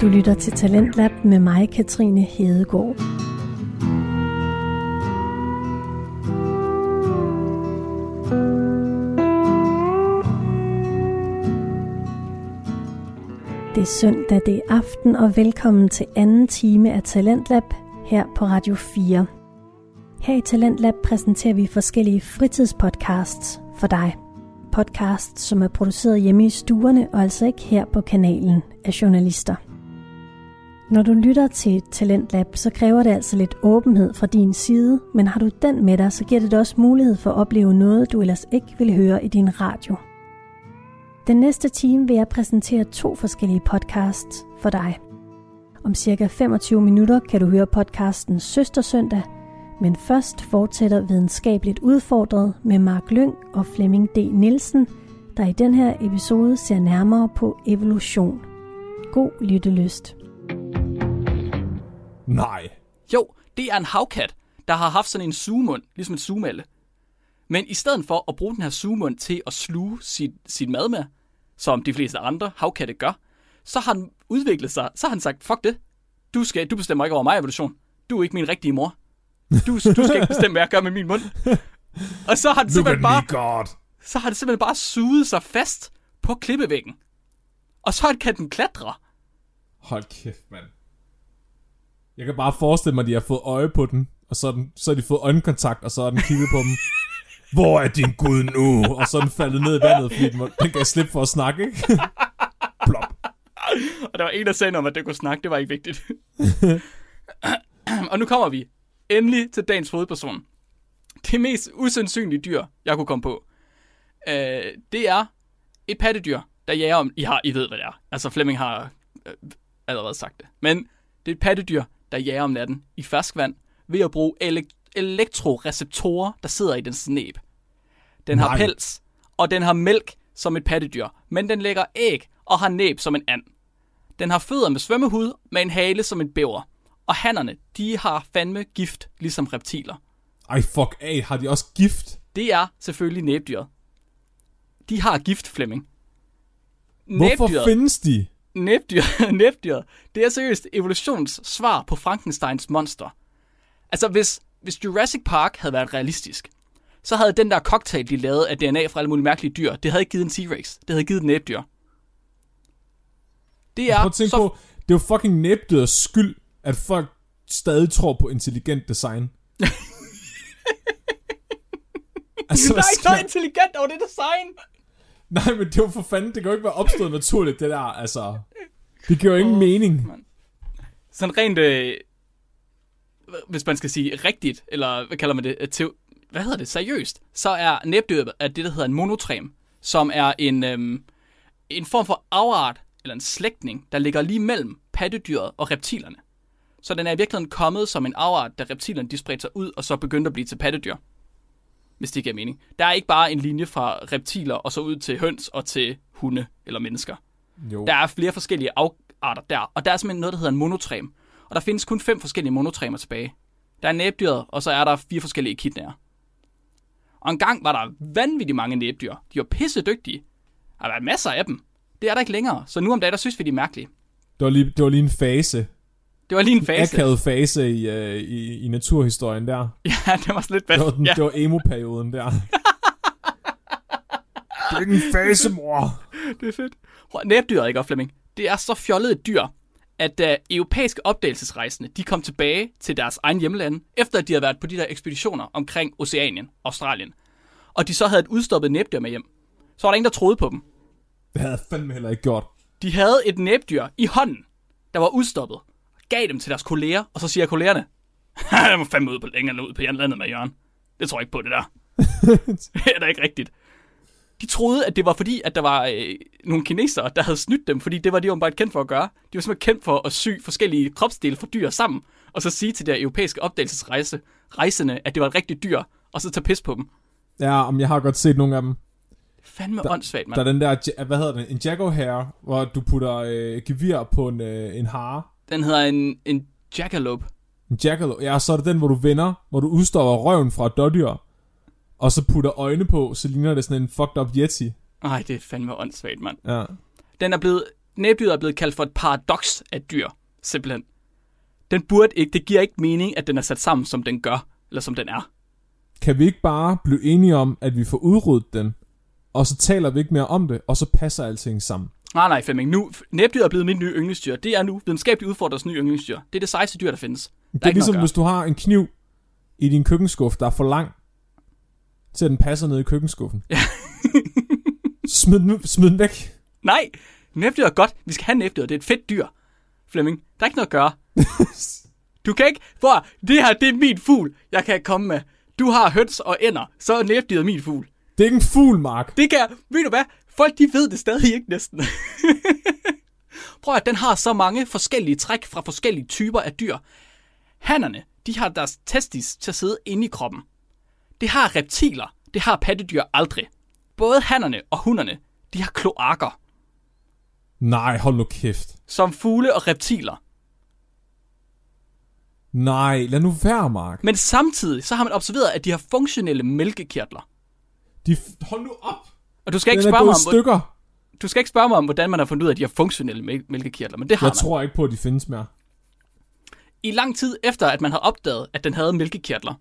Du lytter til Talentlab med mig, Katrine Hedegaard. Det er søndag, det er aften, og velkommen til anden time af Talentlab her på Radio 4. Her i Talentlab præsenterer vi forskellige fritidspodcasts for dig. Podcasts, som er produceret hjemme i stuerne og altså ikke her på kanalen af journalister. Når du lytter til Talentlab, så kræver det altså lidt åbenhed fra din side, men har du den med dig, så giver det dig også mulighed for at opleve noget, du ellers ikke ville høre i din radio. Den næste time vil jeg præsentere to forskellige podcasts for dig. Om cirka 25 minutter kan du høre podcasten Søstersøndag, men først fortsætter videnskabeligt udfordret med Mark Lyng og Flemming D. Nielsen, der i den her episode ser nærmere på evolution. God lyttelyst. Nej. Jo, det er en havkat, der har haft sådan en sugemund, ligesom en sugemælde. Men i stedet for at bruge den her sugemund til at sluge sit, sit mad med, som de fleste andre havkatte gør, så har han udviklet sig, så har han sagt, fuck det, du, skal, du bestemmer ikke over mig, evolution. Du er ikke min rigtige mor. Du, du skal ikke bestemme, hvad jeg gør med min mund. Og så har det simpelthen bare, God. så har det simpelthen bare suget sig fast på klippevæggen. Og så kan den klatre. Hold kæft, mand. Jeg kan bare forestille mig, at de har fået øje på den, og så, den, så har de fået øjenkontakt, og så har den kigget på dem. Hvor er din gud nu? Og så er den faldet ned i vandet, fordi den, den kan slippe for at snakke, ikke? Plop. Og der var en, der sagde om, at det kunne snakke. Det var ikke vigtigt. og nu kommer vi endelig til dagens hovedperson. Det mest usandsynlige dyr, jeg kunne komme på, øh, det er et pattedyr, der jager om... I, har, I ved, hvad det er. Altså, Flemming har øh, allerede sagt det. Men det er et pattedyr, der jager om natten i ferskvand ved at bruge elek- elektroreceptorer, der sidder i den snæb. Den har Nej. pels, og den har mælk som et pattedyr, men den lægger æg og har næb som en and. Den har fødder med svømmehud med en hale som en bæver. Og hannerne, de har fandme gift, ligesom reptiler. Ej, fuck af. Har de også gift? Det er selvfølgelig næbdyret. De har gift, Flemming. Hvorfor Næbdyret- findes de? Næbdyr, næbdyret, det er seriøst evolutions svar på Frankensteins monster. Altså, hvis, hvis Jurassic Park havde været realistisk, så havde den der cocktail, de lavede af DNA fra alle mulige mærkelige dyr, det havde ikke givet en T-Rex. Det havde givet et næbdyr. Det er Prøv at tænke så... på, det er jo fucking næbdyrets skyld, at folk stadig tror på intelligent design. altså, der er ikke noget intelligent over det design. Nej, men det er jo for fanden, det kan jo ikke være opstået naturligt, det der, altså. Det giver jo ingen mening. Sådan rent, øh, hvis man skal sige rigtigt, eller hvad kalder man det, øh, teo- hvad hedder det, seriøst, så er næbdyret er det, der hedder en monotrem, som er en, øhm, en form for afart, eller en slægtning, der ligger lige mellem pattedyret og reptilerne. Så den er i virkeligheden kommet som en afart, da reptilerne de spredte sig ud, og så begyndte at blive til pattedyr. Hvis det giver mening. Der er ikke bare en linje fra reptiler, og så ud til høns og til hunde eller mennesker. Jo. Der er flere forskellige afarter der, og der er simpelthen noget, der hedder en monotrem. Og der findes kun fem forskellige monotremer tilbage. Der er næbdyret, og så er der fire forskellige echidnaer. Og engang var der vanvittigt mange næbdyr. De var pisse dygtige. Der har været masser af dem. Det er der ikke længere, så nu om dagen, der synes vi, de er mærkelige. Det var lige, det var lige en fase. Det var lige en fase. Akavet fase i, uh, i, i naturhistorien der. Ja, det var sådan lidt Det var, bedre. den, Ja, det var emo-perioden der. det er ikke en fase, mor. det er fedt. Prøv, Næbdyret, ikke Flemming? Det er så fjollet et dyr, at da europæiske opdagelsesrejsende, de kom tilbage til deres egen hjemlande, efter at de havde været på de der ekspeditioner omkring Oceanien, Australien, og de så havde et udstoppet næbdyr med hjem, så var der ingen, der troede på dem. Det havde jeg fandme heller ikke gjort. De havde et næbdyr i hånden, der var udstoppet, gav dem til deres kolleger, og så siger kollegerne, jeg må fandme ud på længere ud på landet med Jørgen. Det tror jeg ikke på, det der. det er da ikke rigtigt. De troede, at det var fordi, at der var øh, nogle kinesere, der havde snydt dem, fordi det var de åbenbart kendt for at gøre. De var simpelthen kendt for at sy forskellige kropsdele fra dyr sammen, og så sige til der europæiske opdagelsesrejse, rejsende, at det var et rigtigt dyr, og så tage pis på dem. Ja, om jeg har godt set nogle af dem. Fandme Der- åndssvagt, Der er mand. den der, hvad hedder det, en jaguar hvor du putter øh, gevir på en, øh, en hare. Den hedder en, en jackalope. En jackalope. Ja, så er det den, hvor du vender, hvor du udstopper røven fra et dårdyr. Og så putter øjne på, så ligner det sådan en fucked up yeti. Ej, det er fandme åndssvagt, mand. Ja. Den er blevet næbdyret er blevet kaldt for et paradoks af dyr, simpelthen. Den burde ikke, det giver ikke mening, at den er sat sammen, som den gør, eller som den er. Kan vi ikke bare blive enige om, at vi får udryddet den, og så taler vi ikke mere om det, og så passer alting sammen? Nej, nej, Flemming. Nu, næbdyr er blevet mit nye yndlingsdyr. Det er nu videnskabeligt udfordret nye yndlingsdyr. Det er det sejeste dyr, der findes. Der Det er ikke ligesom, hvis du har en kniv i din køkkenskuff, der er for lang, til at den passer ned i køkkenskuffen. Ja. smid, den, smid den væk. Nej, næbdyr er godt. Vi skal have næbdyr. Det er et fedt dyr. Flemming, der er ikke noget at gøre. Du kan ikke... Hvor det her, det er min fugl, jeg kan komme med. Du har høns og ænder, så er næbdyret min fugl. Det er ikke en fugl, Mark. Det kan... Ved du hvad? Folk, de ved det stadig ikke næsten. Prøv at den har så mange forskellige træk fra forskellige typer af dyr. Hannerne, de har deres testis til at sidde inde i kroppen. Det har reptiler. Det har pattedyr aldrig. Både hannerne og hunderne, de har kloakker. Nej, hold nu kæft. Som fugle og reptiler. Nej, lad nu være, Mark. Men samtidig så har man observeret, at de har funktionelle mælkekirtler. De f- hold nu op. Og du skal, ikke spørge mig om, stykker. du skal ikke spørge mig om, hvordan man har fundet ud af, at de har funktionelle mæl- mælkekirtler, men det har Jeg man. tror ikke på, at de findes mere. I lang tid efter, at man havde opdaget, at den havde mælkekirtler,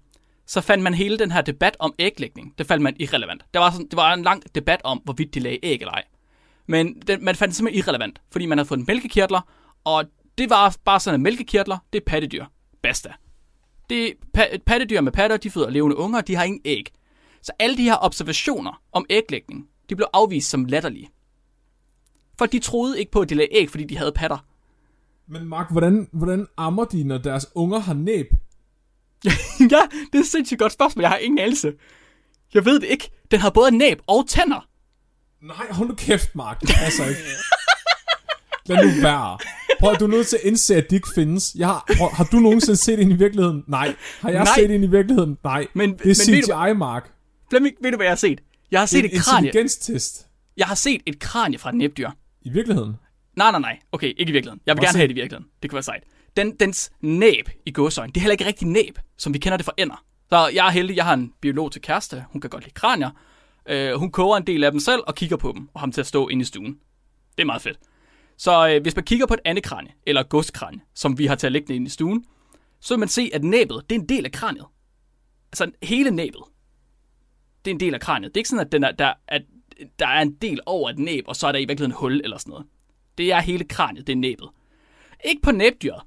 så fandt man hele den her debat om æglægning. Det fandt man irrelevant. Der var, sådan, det var en lang debat om, hvorvidt de lagde æg eller ej. Men den, man fandt det simpelthen irrelevant, fordi man havde fået mælkekirtler, og det var bare sådan, at mælkekirtler, det er pattedyr. Basta. Det er pa- pattedyr med patter, de føder levende unger, de har ingen æg. Så alle de her observationer om æglægning, de blev afvist som latterlige. For de troede ikke på, at de lagde æg, fordi de havde patter. Men Mark, hvordan, hvordan ammer de, når deres unger har næb? ja, det er et sindssygt godt spørgsmål. Jeg har ingen anelse. Jeg ved det ikke. Den har både næb og tænder. Nej, hold nu kæft, Mark. Det passer ikke. Lad nu være. Prøv, du er nødt til at indse, at de ikke findes. Jeg har, prøv, har du nogensinde set ind i virkeligheden? Nej. Har jeg Nej. set ind i virkeligheden? Nej. Men- det er men ved du- CGI, Mark. Flemming, ved du, hvad jeg har set? Jeg har set en et kranie. intelligenstest. Jeg har set et kranie fra et næbdyr. I virkeligheden? Nej, nej, nej. Okay, ikke i virkeligheden. Jeg vil Hvor gerne have det i virkeligheden. Det kunne være sejt. Den, dens næb i gåsøjne, det er heller ikke rigtig næb, som vi kender det fra ender. Så jeg er heldig, jeg har en biolog til kæreste. Hun kan godt lide kranier. Øh, hun koger en del af dem selv og kigger på dem og har dem til at stå inde i stuen. Det er meget fedt. Så øh, hvis man kigger på et andet kranie, eller godskranie, som vi har til at lægge inde i stuen, så vil man se, at næbet, det er en del af kraniet. Altså hele næbet. Det er en del af kraniet. Det er ikke sådan, at, den er, der, at der er en del over et næb, og så er der i virkeligheden et hul eller sådan noget. Det er hele kraniet, det er næbet. Ikke på næbdyret.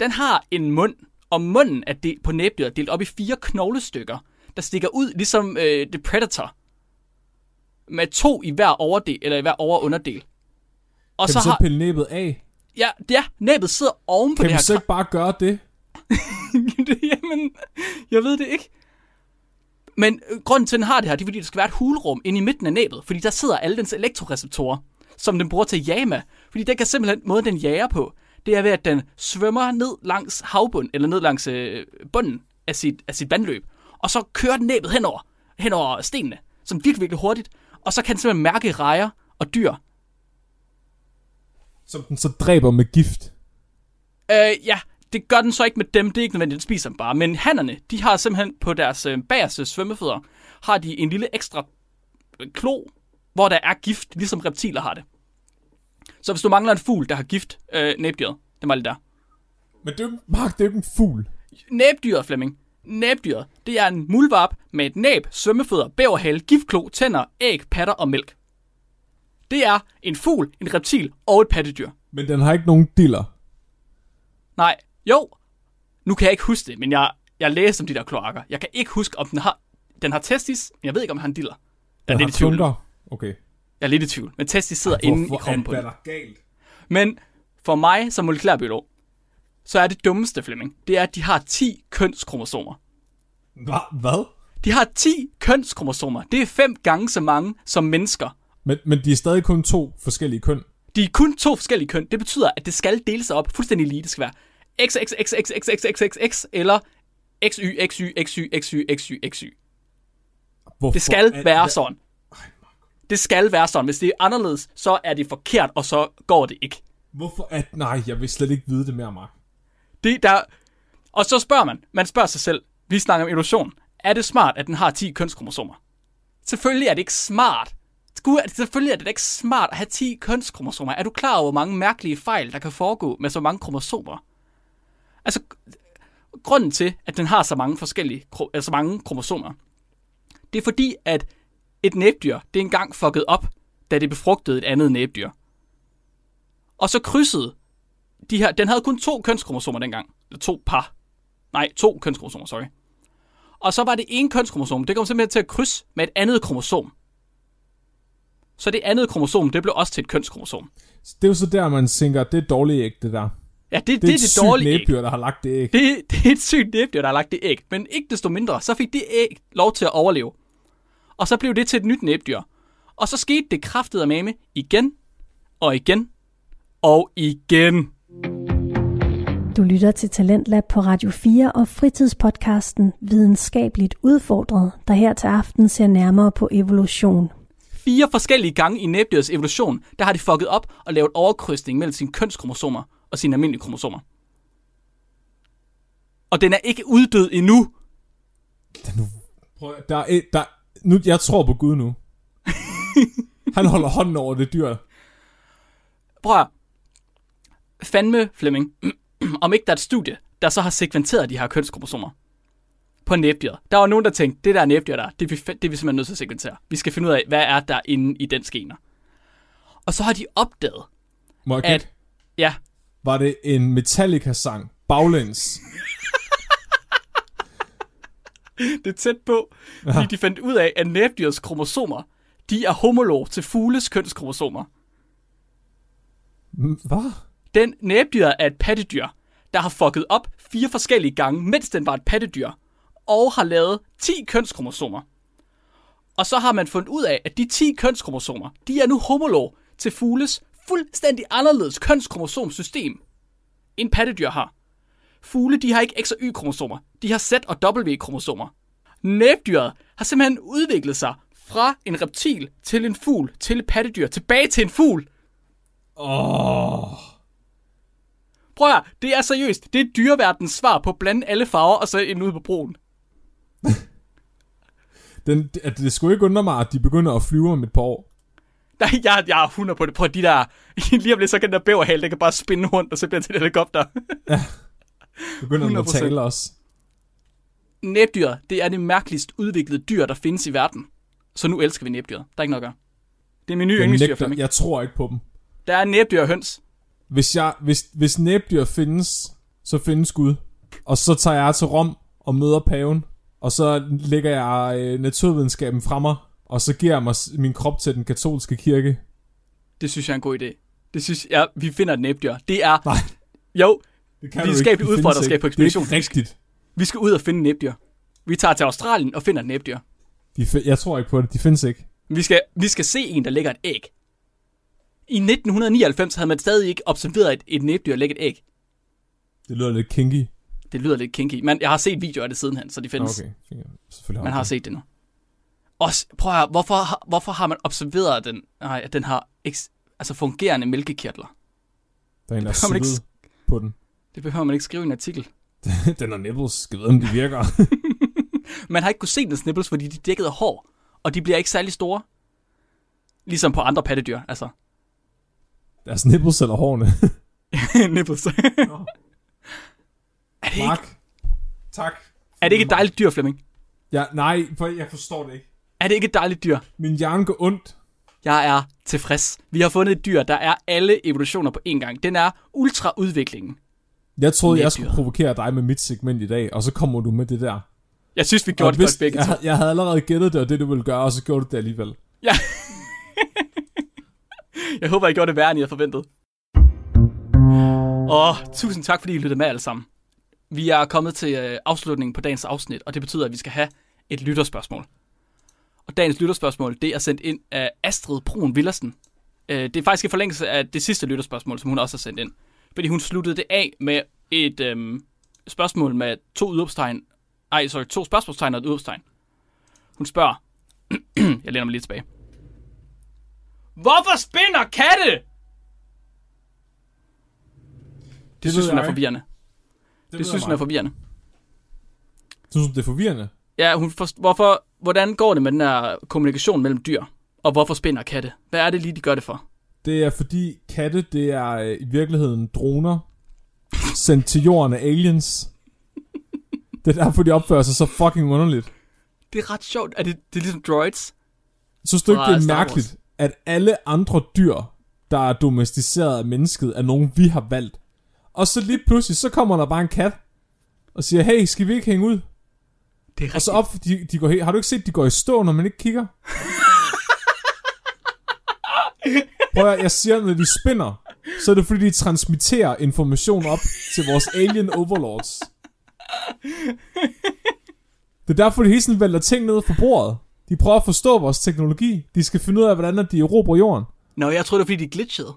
Den har en mund, og munden er delt på næbdyret delt op i fire knoglestykker, der stikker ud ligesom øh, The Predator. Med to i hver overdel, eller i hver over- og Kan så vi så har, pille næbet af? ja, ja, næbet sidder oven på Kan det vi her så ikke bare gøre det? det, jamen, jeg ved det ikke. Men øh, grunden til, at den har det her, det er, fordi der skal være et hulrum inde i midten af næbet. Fordi der sidder alle dens elektroreceptorer, som den bruger til med. Fordi den kan simpelthen, måden den jager på, det er ved, at den svømmer ned langs havbunden, eller ned langs øh, bunden af sit, af sit vandløb. Og så kører den næbet henover, henover stenene, som virkelig, virkelig hurtigt. Og så kan den simpelthen mærke rejer og dyr. Som den så dræber med gift. Øh, ja, det gør den så ikke med dem. Det er ikke nødvendigt, den spiser dem bare. Men hannerne, de har simpelthen på deres øh, bagerste svømmefødder, har de en lille ekstra øh, klo, hvor der er gift, ligesom reptiler har det. Så hvis du mangler en fugl, der har gift, øh, næbdyret, den var lidt der. Men det er jo, Mark, det er jo en fugl. Næbdyret, Flemming. Næbdyret, det er en muldvarp med et næb, svømmefødder, bæverhale, giftklo, tænder, æg, patter og mælk. Det er en fugl, en reptil og et pattedyr. Men den har ikke nogen diller. Nej, jo. Nu kan jeg ikke huske det, men jeg, jeg læste om de der kloakker. Jeg kan ikke huske, om den har, den har testis, men jeg ved ikke, om den har en diller. Jeg er Den lidt i tvivl. tunker. Okay. Jeg er lidt i tvivl, men testis sidder inde i kroppen på den. galt? Men for mig som molekylærbiolog, så er det dummeste, Flemming, det er, at de har 10 kønskromosomer. Hva? Hvad? De har 10 kønskromosomer. Det er fem gange så mange som mennesker. Men, men de er stadig kun to forskellige køn. De er kun to forskellige køn. Det betyder, at det skal dele sig op fuldstændig lige. Det skal være XXXXXXXXX eller XY, XY, XY, XY, XY, XY. Hvorfor Det skal er- være sådan. Det skal være sådan. Hvis det er anderledes, så er det forkert, og så går det ikke. Hvorfor at... Nej, jeg vil slet ikke vide det mere, Mark. Det der... Og så spørger man, man spørger sig selv, vi snakker om evolution, er det smart, at den har 10 kønskromosomer? Selvfølgelig er det ikke smart, Sku, selvfølgelig er det da ikke smart at have 10 kønskromosomer. Er du klar over, hvor mange mærkelige fejl, der kan foregå med så mange kromosomer? Altså, grunden til, at den har så mange forskellige, altså mange kromosomer, det er fordi, at et næbdyr, det er engang fucket op, da det befrugtede et andet næbdyr. Og så krydsede de her, den havde kun to kønskromosomer dengang. Eller to par. Nej, to kønskromosomer, sorry. Og så var det en kønskromosom, det kom simpelthen til at krydse med et andet kromosom. Så det andet kromosom, det blev også til et kønskromosom. Det er jo så der, man tænker, det er dårligt æg, det der. Ja, det, Det det er et det sygt dårlige æg. næbdyr, der har lagt det æg. Det, det er et sygt næbdyr, der har lagt det æg. Men ikke desto mindre, så fik det æg lov til at overleve. Og så blev det til et nyt næbdyr. Og så skete det kraftet af mame igen, og igen, og igen. Du lytter til Talentlab på Radio 4 og fritidspodcasten Videnskabeligt Udfordret, der her til aften ser nærmere på evolution. Fire forskellige gange i næbdyrets evolution, der har de fucket op og lavet overkrydsning mellem sine kønskromosomer og sine almindelige kromosomer. Og den er ikke uddød endnu. Prøv, at- der er, et- der, nu, jeg tror på Gud nu. Han holder hånden over det dyr. Prøv at. Fandme, Flemming, om ikke der er et studie, der så har sekventeret de her kønskromosomer på næbdyret. Der var nogen, der tænkte, det der næbdyr der, det er, vi, det er vi simpelthen nødt til at sekventere. Vi skal finde ud af, hvad er der inde i den gener. Og så har de opdaget, Må jeg at... Ja, Var det en Metallica-sang? Baglæns? det er tæt på, fordi de fandt ud af, at næbdyrets kromosomer, de er homolog til fugles kønskromosomer. Hvad? Den næbdyr er et pattedyr, der har fucket op fire forskellige gange, mens den var et pattedyr, og har lavet 10 kønskromosomer. Og så har man fundet ud af, at de 10 kønskromosomer, de er nu homolog til fugles fuldstændig anderledes kønskromosomsystem, end pattedyr har. Fugle, de har ikke X- og Y-kromosomer. De har Z- og W-kromosomer. Næbdyret har simpelthen udviklet sig fra en reptil til en fugl, til et pattedyr, tilbage til en fugl. Åh... Prøv at, det er seriøst. Det er dyreverdens svar på at blande alle farver og så ind ud på broen. Den, det, det skulle ikke undre mig, at de begynder at flyve om et par år. Nej, jeg, jeg er 100 på det. Prøv de der... Lige om lidt, så kan den der bæverhale, den kan bare spinde rundt, og så bliver det til en helikopter. Begynder den at 100%. tale også. Næbdyret, det er det mærkeligst udviklede dyr, der findes i verden. Så nu elsker vi næbdyret. Der er ikke noget at gøre. Det er min nye Jeg, yndlingsdyr, Flemming. jeg tror ikke på dem. Der er næbdyr og høns. Hvis, jeg, hvis, hvis næbdyr findes, så findes Gud. Og så tager jeg til Rom og møder paven. Og så lægger jeg øh, naturvidenskaben fra mig. Og så giver jeg mig min krop til den katolske kirke. Det synes jeg er en god idé. Det synes jeg, vi finder et næbdyr. Det er... Nej. Jo, Det kan findes skal ikke. på ekspedition. Det er ikke rigtigt. vi skal ud og finde næbdyr. Vi tager til Australien og finder næbdyr. De, jeg tror ikke på det. De findes ikke. Vi skal, vi skal se en, der lægger et æg. I 1999 havde man stadig ikke observeret et, et næbdyr lægge et æg. Det lyder lidt kinky. Det lyder lidt kinky, men jeg har set videoer af det sidenhen, så de findes. Okay. Selvfølgelig Man har jeg set det nu. Også, prøv at høre, hvorfor, hvorfor har man observeret, den, nej, at den har eks, altså fungerende mælkekirtler? det. Der er en, der ikke på den. Det behøver man ikke skrive i en artikel. den har nipples. Skal vide, om de virker. Man har ikke kunne se dens nipples, fordi de er dækket af hår, og de bliver ikke særlig store. Ligesom på andre pattedyr, altså. Deres nipples eller hårene. nipples. er, det ikke, Mark. Tak. er det ikke et dejligt dyr, Flemming? Ja, nej, for jeg forstår det ikke. Er det ikke et dejligt dyr? Min hjerne går ondt. Jeg er tilfreds. Vi har fundet et dyr, der er alle evolutioner på én gang. Den er ultraudviklingen. Jeg troede, jeg Næbdyr. skulle provokere dig med mit segment i dag, og så kommer du med det der. Jeg synes, vi gjorde Og det godt hvis- begge jeg, jeg havde allerede gættet det, og det du ville gøre, og så gjorde du det alligevel. Ja. jeg håber, I gjorde det værre, end I havde forventet. Og tusind tak, fordi I lyttede med alle sammen. Vi er kommet til øh, afslutningen på dagens afsnit, og det betyder, at vi skal have et lytterspørgsmål. Og dagens lytterspørgsmål, det er sendt ind af Astrid Brun Villersen. Øh, det er faktisk i forlængelse af det sidste lytterspørgsmål, som hun også har sendt ind. Fordi hun sluttede det af med et øhm, spørgsmål med to udopstegn. Ej, sorry, to spørgsmålstegn og et udopstegn. Hun spørger, jeg læner mig lige tilbage. Hvorfor spinder katte? Det, det synes hun er forvirrende. Det, det synes hun er forvirrende. Synes du, det er forvirrende? Ja, hun forst- hvorfor, hvordan går det med den her kommunikation mellem dyr? Og hvorfor spinder katte? Hvad er det lige, de gør det for? Det er fordi katte, det er øh, i virkeligheden droner, sendt til jorden af aliens. Det er derfor, de opfører sig så fucking underligt. Det er ret sjovt. Er det, det er ligesom droids? Så du ikke, det er mærkeligt, at alle andre dyr, der er domesticeret af mennesket, er nogen, vi har valgt. Og så lige pludselig, så kommer der bare en kat, og siger, hey, skal vi ikke hænge ud? Det er Og så op, de, de går, he- har du ikke set, de går i stå, når man ikke kigger? Prøv at, jeg siger, når de spinner, så er det fordi, de transmitterer information op til vores alien overlords. Det er derfor, de hele tiden vælter ting ned fra bordet. De prøver at forstå vores teknologi. De skal finde ud af, hvordan de erobrer jorden. Nå, jeg troede, det var, fordi de glitchede.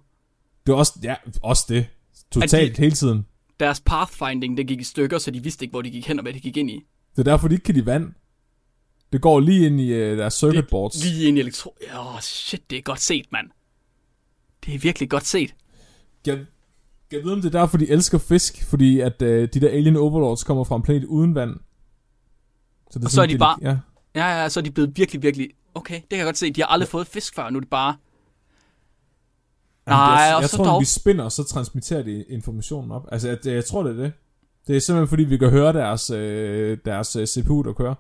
Det er også, ja, også det. Totalt de- hele tiden. Deres pathfinding, det gik i stykker, så de vidste ikke, hvor de gik hen og hvad de gik ind i. Det er derfor, de ikke kan lide vand. Det går lige ind i uh, deres circuit boards. Lige ind i elektro... Åh, oh, shit, det er godt set, mand. Det er virkelig godt set. Jeg, jeg ved, om det er derfor, de elsker fisk, fordi at øh, de der alien overlords kommer fra en planet uden vand. Så det Og så er de bare- Ja. Ja, ja, så er de blevet virkelig, virkelig... Okay, det kan jeg godt se. De har aldrig fået fisk før, nu er det bare... Jamen, Nej, jeg, og jeg så tror, når dog- vi spinner, så transmitterer de informationen op. Altså, jeg, jeg tror, det er det. Det er simpelthen, fordi vi kan høre deres, øh, deres øh, CPU, der kører.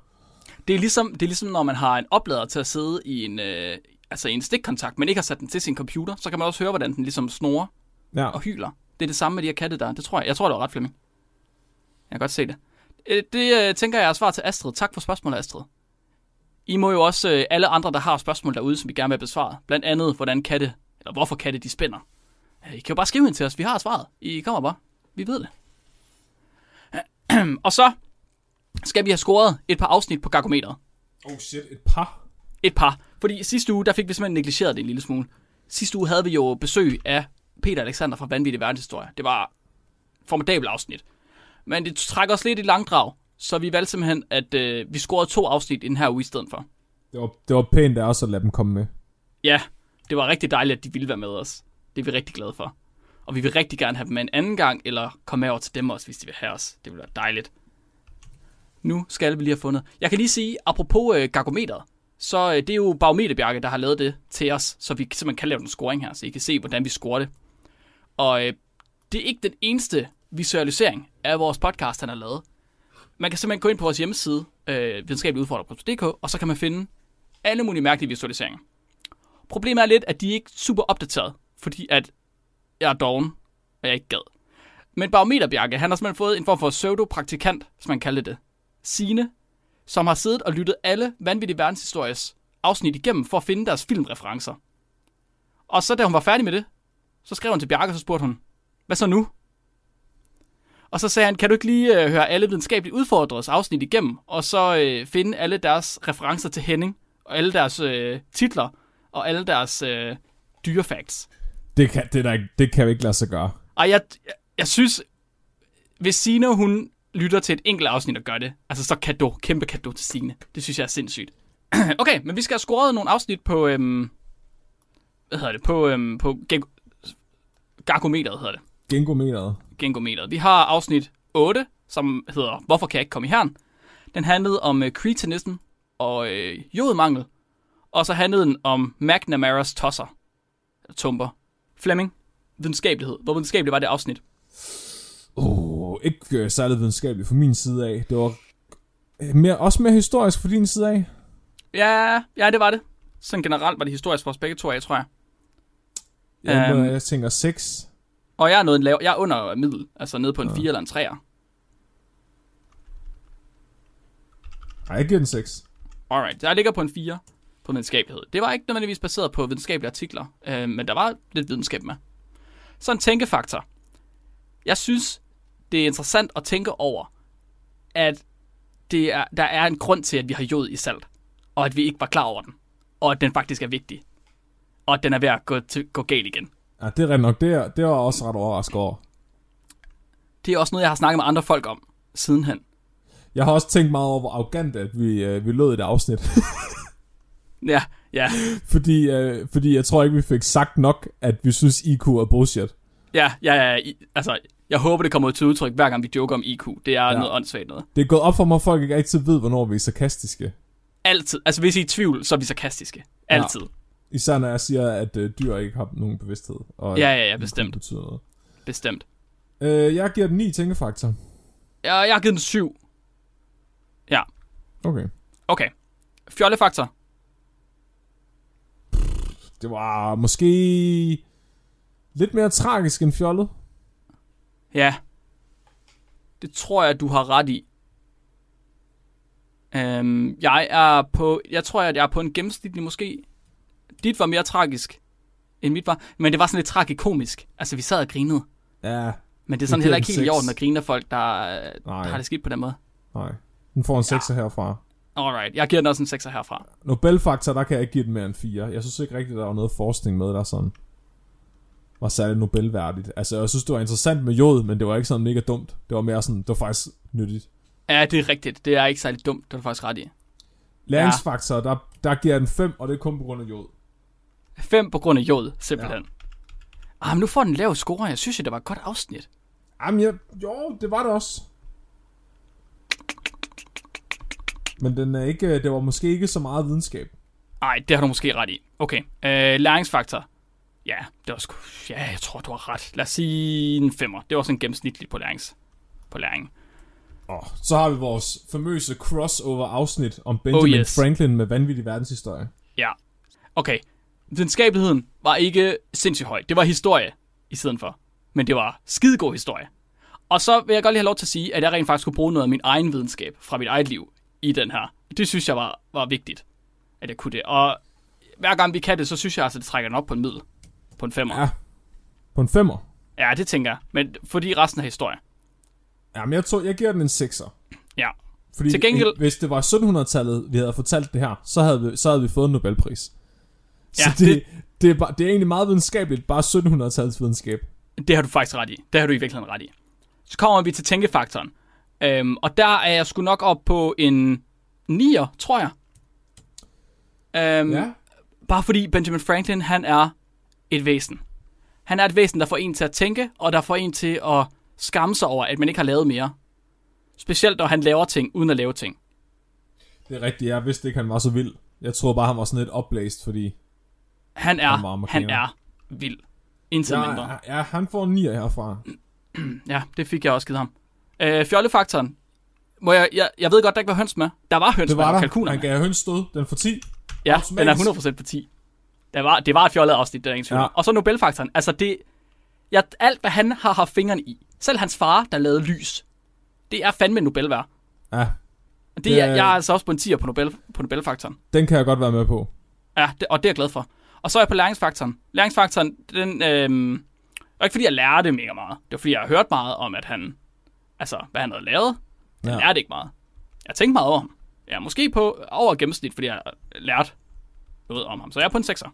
Det er, ligesom, det er ligesom, når man har en oplader til at sidde i en, øh, altså i en stikkontakt, men ikke har sat den til sin computer, så kan man også høre, hvordan den ligesom snorer Ja. og hyler. Det er det samme med de her katte der. Det tror jeg. Jeg tror, det var ret, Flemming. Jeg kan godt se det. Øh, Det øh, tænker jeg er svar til Astrid. Tak for spørgsmålet, Astrid. I må jo også, øh, alle andre, der har spørgsmål derude, som vi gerne vil have besvaret. Blandt andet, hvordan katte, eller hvorfor katte de spænder. I kan jo bare skrive ind til os. Vi har svaret. I kommer bare. Vi ved det. og så skal vi have scoret et par afsnit på Gargometeret. Oh shit, et par. Et par. Fordi sidste uge, der fik vi simpelthen negligeret det en lille smule. Sidste uge havde vi jo besøg af Peter Alexander fra Vanvittig Verdenshistorie. Det var formidabelt afsnit. Men det trækker os lidt i langdrag, så vi valgte simpelthen, at øh, vi scorede to afsnit i den her uge i stedet for. Det var, det var pænt af os at lade dem komme med. Ja, det var rigtig dejligt, at de ville være med os. Det er vi rigtig glade for. Og vi vil rigtig gerne have dem med en anden gang, eller komme over til dem også, hvis de vil have os. Det vil være dejligt. Nu skal vi lige have fundet. Jeg kan lige sige, apropos øh, gargometeret, så øh, det er jo Barometerbjerke, der har lavet det til os, så vi simpelthen kan lave en scoring her, så I kan se, hvordan vi scorer det. Og øh, det er ikke den eneste visualisering af vores podcast, han har lavet. Man kan simpelthen gå ind på vores hjemmeside, øh, videnskabeligudfordrer.dk, og så kan man finde alle mulige mærkelige visualiseringer. Problemet er lidt, at de er ikke super opdateret, fordi at jeg er doven, og jeg ikke gad. Men Barometerbjerke, han har simpelthen fået en form for pseudo-praktikant, som man kalder det. Sine, som har siddet og lyttet alle vanvittige verdenshistories afsnit igennem for at finde deres filmreferencer. Og så da hun var færdig med det, så skrev hun til Bjarke, og så spurgte hun, hvad så nu? Og så sagde han, kan du ikke lige øh, høre alle videnskabeligt udfordredes afsnit igennem, og så øh, finde alle deres referencer til Henning, og alle deres øh, titler, og alle deres øh, dyrefacts. Det kan, det, der, det kan vi ikke lade sig gøre. Og jeg, jeg, jeg synes, hvis Signe, hun lytter til et enkelt afsnit og gør det, altså så kado, kæmpe kado til Signe. Det synes jeg er sindssygt. okay, men vi skal have scoret nogle afsnit på, øhm, hvad hedder det, på, øhm, på Gen- Gargometeret hedder det. Gengometeret. Gengometeret. Vi har afsnit 8, som hedder Hvorfor kan jeg ikke komme i herren? Den handlede om øh, cretinism og øh, jodmangel. Og så handlede den om McNamara's tosser. Tumper. Fleming. Videnskabelighed. Hvor videnskabeligt var det afsnit? Oh, ikke øh, særlig videnskabeligt fra min side af. Det var øh, mere, også mere historisk fra din side af. Ja, ja, det var det. Sådan generelt var det historisk for os begge to af, tror jeg. Øhm. um, jeg tænker 6. Og jeg er, noget lav, jeg er under middel, altså nede på en 4 eller en 3'er. Nej, jeg giver den 6. Alright, jeg ligger på en 4 på videnskabelighed. Det var ikke nødvendigvis baseret på videnskabelige artikler, øh, men der var lidt videnskab med. Så en tænkefaktor. Jeg synes, det er interessant at tænke over, at det er, der er en grund til, at vi har jod i salt, og at vi ikke var klar over den, og at den faktisk er vigtig, og at den er ved at gå, til, gå galt igen. Ja, det er rent nok. Det er, det jeg også ret overrasket over. Det er også noget, jeg har snakket med andre folk om sidenhen. Jeg har også tænkt meget over, hvor arrogant at vi, øh, vi lød i det afsnit. Ja, ja, fordi, øh, fordi jeg tror ikke, vi fik sagt nok, at vi synes, IQ er bullshit. ja, ja, ja, i- altså, jeg håber, det kommer ud til udtryk, hver gang vi joker om IQ. Det er Ja. ja. noget åndssvagt noget. Det er gået op for mig, at folk ikke altid ved, hvornår vi er sarkastiske. Altid. Altså, hvis I er i tvivl, så er vi sarkastiske. Altid. Ja. Især når jeg siger, at øh, dyr ikke har nogen bevidsthed. Og Ja, ja, ja, bestemt. betyder noget. Bestemt. Øh, jeg giver den 9 tænkefaktor. Jeg, jeg har givet den 7. Okay. Okay. Fjollefaktor. Det var måske lidt mere tragisk end fjollet. Ja. Det tror jeg, du har ret i. Øhm, jeg er på, jeg tror, at jeg er på en gennemsnitlig måske. Dit var mere tragisk, end mit var. Men det var sådan lidt tragikomisk. Altså, vi sad og grinede. Ja, Men det er sådan Det heller ikke helt i seks. orden at grine af folk, der, Nej. der har det skidt på den måde. nej. Den får en 6 ja. herfra. Alright, jeg giver den også en 6 herfra. Nobelfaktor, der kan jeg ikke give den mere end 4. Jeg synes ikke rigtigt, der var noget forskning med, der sådan var særligt Nobelværdigt. Altså, jeg synes, det var interessant med jod, men det var ikke sådan mega dumt. Det var mere sådan, det var faktisk nyttigt. Ja, det er rigtigt. Det er ikke særlig dumt. Det er du faktisk ret i. Læringsfaktor, der, der giver den 5, og det er kun på grund af jod. 5 på grund af jod, simpelthen. Ja. Ah, men nu får den lav score. Jeg synes det var et godt afsnit. Jamen, jeg, jo, det var det også. Men den er ikke, det var måske ikke så meget videnskab. Nej, det har du måske ret i. Okay. Øh, læringsfaktor. Ja, det var sgu... Ja, jeg tror, du har ret. Lad os sige en femmer. Det var sådan gennemsnitligt på, lærings, på læring. Oh, så har vi vores famøse crossover-afsnit om Benjamin Oh, oh, yes. Franklin med vanvittig verdenshistorie. Ja. Okay. Videnskabeligheden var ikke sindssygt høj. Det var historie i stedet for. Men det var skidegod historie. Og så vil jeg godt lige have lov til at sige, at jeg rent faktisk skulle bruge noget af min egen videnskab fra mit eget liv i den her. Det synes jeg var, var vigtigt, at jeg kunne det. Og hver gang vi kan det, så synes jeg altså, det trækker den op på en middel. På en femmer. Ja. Ja, på en femmer. ja, det tænker jeg. Men fordi resten er historie. Jamen, jeg, tror, jeg giver den en 6'er. Ja. Fordi Til gengæld- hvis det var 1700-tallet, vi havde fortalt det her, så havde vi, så havde vi fået en Nobelpris. Så Ja, det, det, det, er bare, det er egentlig meget videnskabeligt, bare 1700-tallets videnskab. Det har du faktisk ret i. Det har du i virkeligheden ret i. Så kommer vi til tænkefaktoren. Øhm, og der er jeg sgu nok op på en 9'er, tror jeg. Øhm, Ja. Bare fordi Benjamin Franklin, han er et væsen. Han er et væsen, der får en til at tænke, og der får en til at skamme sig over, at man ikke har lavet mere. Specielt når han laver ting, uden at lave ting. Det er rigtigt, jeg vidste ikke, han var så vild. Jeg tror bare, han var sådan lidt opblæst, fordi... Han er, Han han, er vild. Intet Ja, mindre. ja, han får en 9'er herfra. Ja, det fik jeg også givet ham. Øh, fjollefaktoren. Må jeg, jeg, jeg ved godt, der ikke var høns med. Der var høns Det med, var og der. kalkuner Han med. gav høns stød. Den får 10. Ja, automatisk. den er 100% på 10. Det var, det var et fjollet afsnit, der er ingen tvivl. Ja. Og så Nobelfaktoren. Altså det... Ja, alt, hvad han har haft fingrene i. Selv hans far, der lavede lys. Det er fandme Nobel værd. Ja, Og det, Det er, jeg er altså også på en 10'er på, Nobel, på Nobelfaktoren. den kan jeg godt være med på. Ja, det, og det er jeg glad for. Og så er jeg på læringsfaktoren. Læringsfaktoren, den... Øhm, det var ikke fordi, jeg lærte mega meget. Det var fordi, jeg har hørt meget om, at han... Altså, hvad han havde lavet. Jeg Ja. lærte ikke meget. Jeg tænkte meget over ham. Jeg er måske på over gennemsnit, fordi jeg har lært noget om ham. Så jeg er på en 6'er.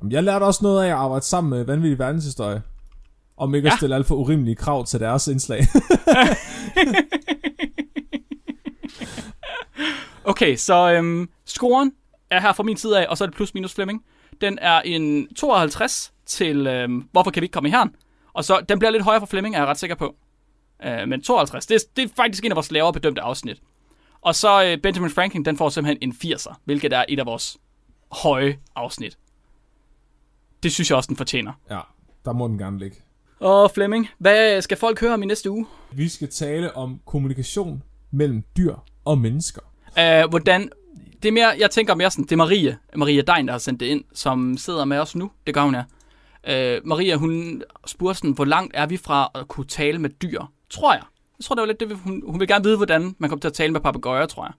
Jamen, Jeg lærte også noget af at arbejde sammen med vanvittig verdenshistorie. Om ikke. Ja. at stille alt for urimelige krav til deres indslag. Okay, så øhm, scoren er her fra min side af, og så er det plus minus Flemming. Den er en 52 til, øhm, hvorfor kan vi ikke komme i herren? Og så, den bliver lidt højere for Flemming, er jeg ret sikker på. Øh, men 52, det er, det er faktisk en af vores lavere bedømte afsnit. Og så øh, Benjamin Franklin, den får simpelthen en 80'er, hvilket er et af vores høje afsnit. Det synes jeg også, den fortjener. ja, der må den gerne ligge. Og Flemming, hvad skal folk høre om i næste uge? Vi skal tale om kommunikation mellem dyr og mennesker. Uh, hvordan... Det er mere, jeg tænker mere sådan, det er Marie, Maria Dein, der har sendt det ind, som sidder med os nu. Det gør hun, ja. Uh, Maria, hun spurgte sådan, hvor langt er vi fra at kunne tale med dyr? Tror jeg. Jeg tror, det var lidt det, hun, hun vil gerne vide, hvordan man kommer til at tale med papegøjer, tror jeg.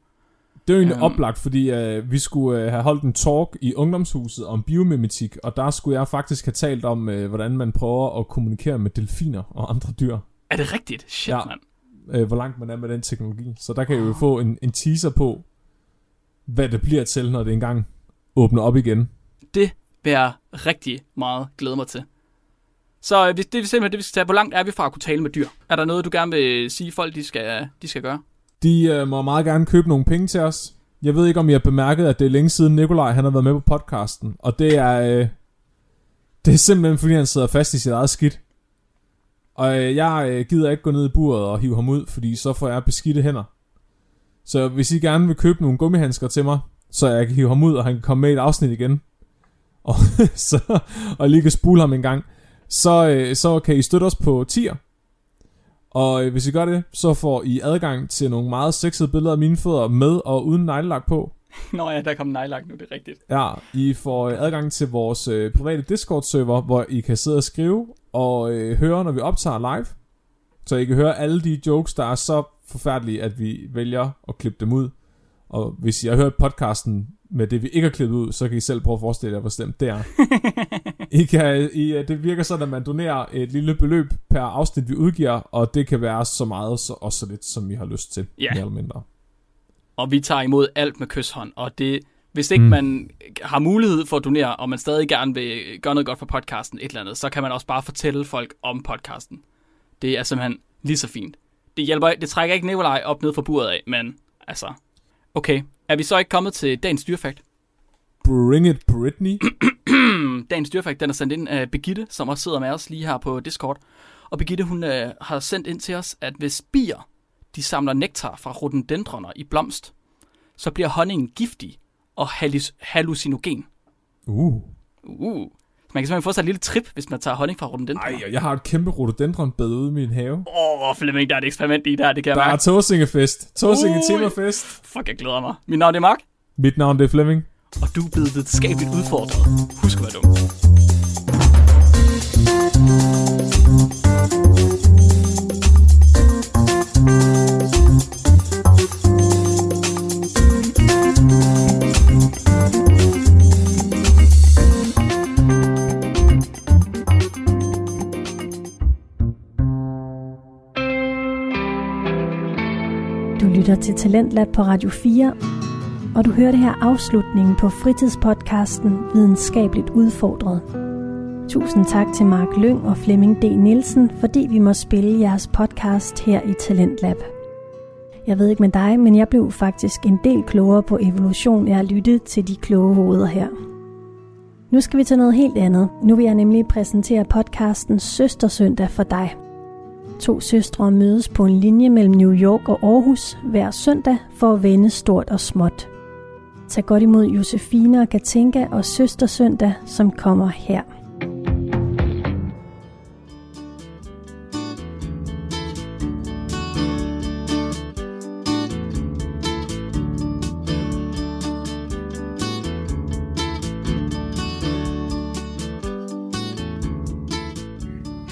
Det er jo egentlig Øhm. oplagt, fordi øh, vi skulle øh, have holdt en talk i ungdomshuset om biomimetik, og der skulle jeg faktisk have talt om, øh, hvordan man prøver at kommunikere med delfiner og andre dyr. Er det rigtigt? Shit, Ja. mand. Øh, hvor langt man er med den teknologi. Så der kan I jo få en, en teaser på, hvad det bliver til, når det engang åbner op igen. Det vil jeg rigtig meget glæde mig til. Så øh, hvis- det er simpelthen det, vi skal tage. Hvor langt er vi fra at kunne tale med dyr? Er der noget, du gerne vil sige folk, de skal, de skal gøre? De øh, må meget gerne købe nogle penge til os. Jeg ved ikke, om I har bemærket, at det er længe siden Nikolaj han har været med på podcasten. Og det er, øh, det er simpelthen, fordi han sidder fast i sit eget skidt. Og øh, jeg øh, gider ikke gå ned i buret og hive ham ud, fordi så får jeg beskidte hænder. Så hvis I gerne vil købe nogle gummihandsker til mig, så jeg kan hive ham ud, og han kan komme med i et afsnit igen. og, så, og lige kan spule ham en gang, så, øh, så kan I støtte os på tier. Og øh, hvis I gør det, så får I adgang til nogle meget sexede billeder af mine fødder med og uden neglelak på. Nå ja, der kom nejlagt nu, det er rigtigt. Ja, I får øh, adgang til vores øh, private Discord-server, hvor I kan sidde og skrive og øh, høre, når vi optager live. Så I kan høre alle de jokes, der er så forfærdelige, at vi vælger at klippe dem ud. Og hvis I har hørt podcasten med det, vi ikke har klippet ud, så kan I selv prøve at forestille jer, hvor slemt det er. I kan, I, øh, det virker sådan, at man donerer et lille beløb per afsnit, vi udgiver, og det kan være så meget så, og så lidt, som I har lyst til, Ja. mere eller mindre. Og vi tager imod alt med kysshånd, og det, hvis ikke Mm. man har mulighed for at donere, og man stadig gerne vil gøre noget godt for podcasten, et eller andet, så kan man også bare fortælle folk om podcasten. Det er simpelthen lige så fint. Det hjælper, det trækker ikke Nikolaj op ned fra buret af, men altså, okay. Er vi så ikke kommet til dagens dyrfakt? Bring it, Britney. Dagens dyrfakt, den er sendt ind af Begitte, som også sidder med os lige her på Discord. Og Begitte, hun øh, har sendt ind til os, at hvis bier, de samler nektar fra rhododendroner i blomst, så bliver honningen giftig og halluc- hallucinogen. Uh. Uh. Man kan simpelthen få sig et lille trip, hvis man tager honning fra rhododendroner. Ej, og jeg har et kæmpe rhododendronbed ude i min have. Åh, oh, Flemming, der er et eksperiment i der, det kan jeg Der er. Tåsingefest. Tåsinge Ui. temafest. Fuck, jeg glæder mig. Mit navn er Mark, Mit navn det er Flemming. og du er blevet videnskabeligt udfordret. Husk at være dum. Lytter til Talentlab på Radio 4, og du hører det her afslutningen på fritidspodcasten Videnskabeligt Udfordret. Tusind tak til Mark Lyng og Flemming D. Nielsen, fordi vi må spille jeres podcast her i Talentlab. Jeg ved ikke med dig, men jeg blev faktisk en del klogere på evolution af at lytte til de kloge hoveder her. Nu skal vi til noget helt andet. Nu vil jeg nemlig præsentere podcasten Søstersøndag for dig. To søstre mødes på en linje mellem New York og Aarhus hver søndag for at vende stort og småt. Tag godt imod Josefine og Katinka og Søstersøndag, som kommer her.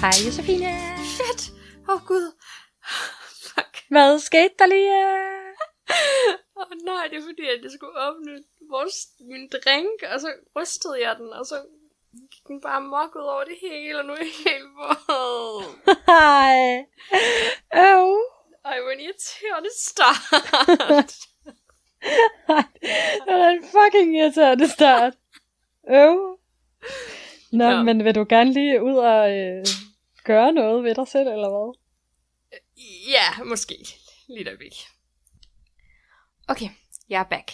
Hej Josefine. Hvad skete der lige? Åh oh, nej, det er fordi, at jeg skulle åbne vores, min drink, og så rystede jeg den, og så gik den bare mok ud over det hele, og nu er jeg helt våd. Hej. Øv. Ej, hvor en irriterende start. Det var en fucking irriterende start. Øv. Nå, ja. men vil du gerne lige ud og øh, gøre noget ved dig selv, eller hvad? Ja, måske. Lige der væk. Okay, jeg er back.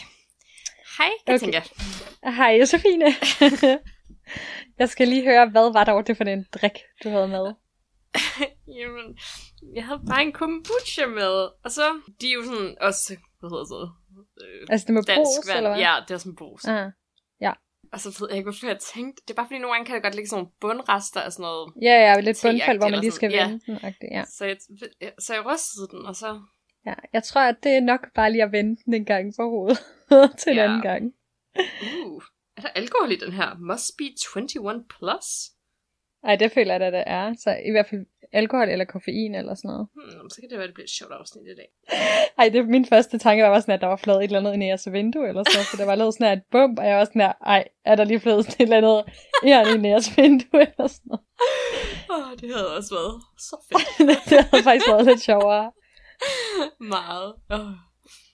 Hej, Katinka. Okay. Hej Josefine. jeg skal lige høre, hvad var dog det for en drik, du havde med? Jamen, jeg havde bare en kombucha med, og så, de er jo sådan også, hvad hedder det, øh, Altså det med dansk brus, vand. eller hvad? Ja, det er sådan brus. Ah. Og så ved jeg ikke, hvorfor jeg tænkte. Det er bare fordi, nogle gange kan det godt ligge sådan nogle bundrester af sådan noget. Ja, ja, lidt bundfald, hvor man lige skal sådan, ja. vende den. agtigt, Ja. Så, jeg, så jeg rystede den, og så... ja. Jeg tror, at det er nok bare lige at vende den en gang på hovedet til en Ja. anden gang. Uh, er der alkohol i den her? Must be 21 plus? Ej, det føler jeg, at det er. Så i hvert fald alkohol eller koffein eller sådan noget. Hmm, så kan det være, det bliver et sjovt afsnit i dag. Ej, det min første tanke, der var sådan, at der var flået et eller andet i jeres vindue eller så, for der var lavet sådan et bump, og jeg var sådan her, ej, er der lige flået sådan et eller andet i jeres vindue eller sådan noget. Åh, oh, det havde også været så fedt. det havde faktisk været lidt sjovere. Meget. Oh.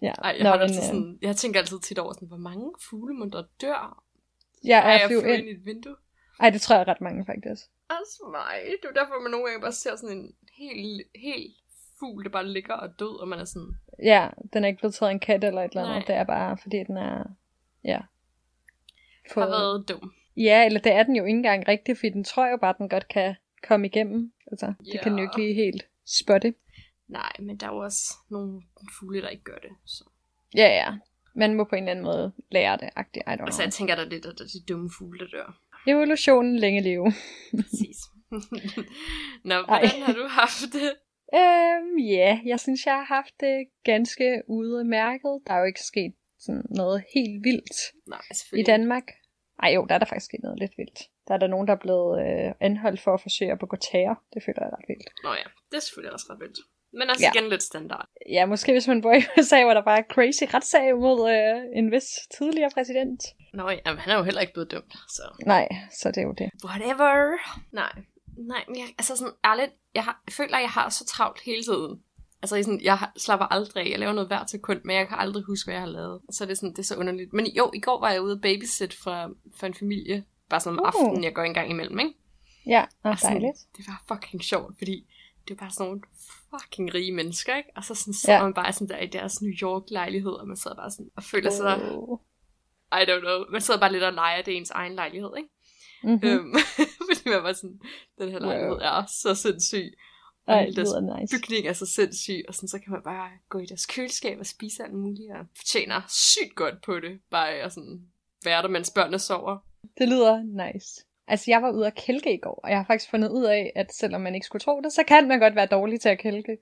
Ja, Ej, jeg, Nå, har men, altid øh, sådan, jeg tænker altid tit over, sådan, hvor mange fuglemunder dør. ja, Ej, jeg flyver ind. ind i et vindue. Ej, det tror jeg er ret mange faktisk. Også mig. Det er jo derfor, man nogle gange bare ser sådan en helt, helt fugl, der bare ligger og død, og man er sådan, Ja, den er ikke blevet taget en kat eller et eller andet. Nej. Det er bare, fordi den er, ja. har været dum. Ja, eller det er den jo ikke engang rigtigt, fordi den tror jo bare, at den godt kan komme igennem. Altså, det kan den jo ikke lige helt spotte. Nej, men der er jo også nogle fugle, der ikke gør det. Så. Ja, ja. man må på en eller anden måde lære det, agtigt. I don't Altså, know. jeg tænker, der er det, der, der er de dumme fugle, der dør. Evolutionen længe leve. Præcis. Nå, hvordan har du haft det? Øhm, ja, jeg synes, jeg har haft det ganske udmærket. Der er jo ikke sket sådan noget helt vildt Nej, i. Danmark. Ej jo, der er der faktisk sket noget lidt vildt. Der er der nogen, der er blevet øh, anholdt for at forsøge at begå terror. Det føler jeg ret vildt. Nå ja, det er selvfølgelig også ret vildt. Men også Ja. igen lidt standard. Ja, måske hvis man bor i USA, hvor der bare er crazy retssag mod øh, en vis tidligere præsident. Nå ja, men han er jo heller ikke blevet dømt, så... Nej, så det er jo det. Whatever. Nej. Nej, men jeg, altså sådan ærligt, jeg, har, jeg føler, at jeg har så travlt hele tiden. Altså jeg sådan, jeg slapper aldrig af. Jeg laver noget hver sekund, men jeg kan aldrig huske, hvad jeg har lavet. Så det er, sådan, det er så underligt. Men jo, i går var jeg ude og babysit for, for en familie. Bare sådan om Uh. aftenen, jeg går en gang imellem, ikke? Ja, og Og sådan, dejligt. Det var fucking sjovt, fordi det var bare sådan nogle fucking rige mennesker, ikke? Og så sådan, sidder Ja. man bare sådan der i deres New York-lejlighed, og man sidder bare sådan og føler sig, Oh. I don't know, man sidder bare lidt og leger, det er ens egen lejlighed, ikke? Mm-hmm. Øhm, fordi man var sådan, den her lejlighed Wow. er så sindssyg. Og Ej, deres nice. bygning er så sindssyg, og sådan, så kan man bare gå i deres køleskab og spise alt muligt, og tjener sygt godt på det, bare at sådan være der, mens børnene sover. Det lyder nice. Altså, jeg var ude at kælke i går, og jeg har faktisk fundet ud af, at selvom man ikke skulle tro det, så kan man godt være dårlig til at kælke.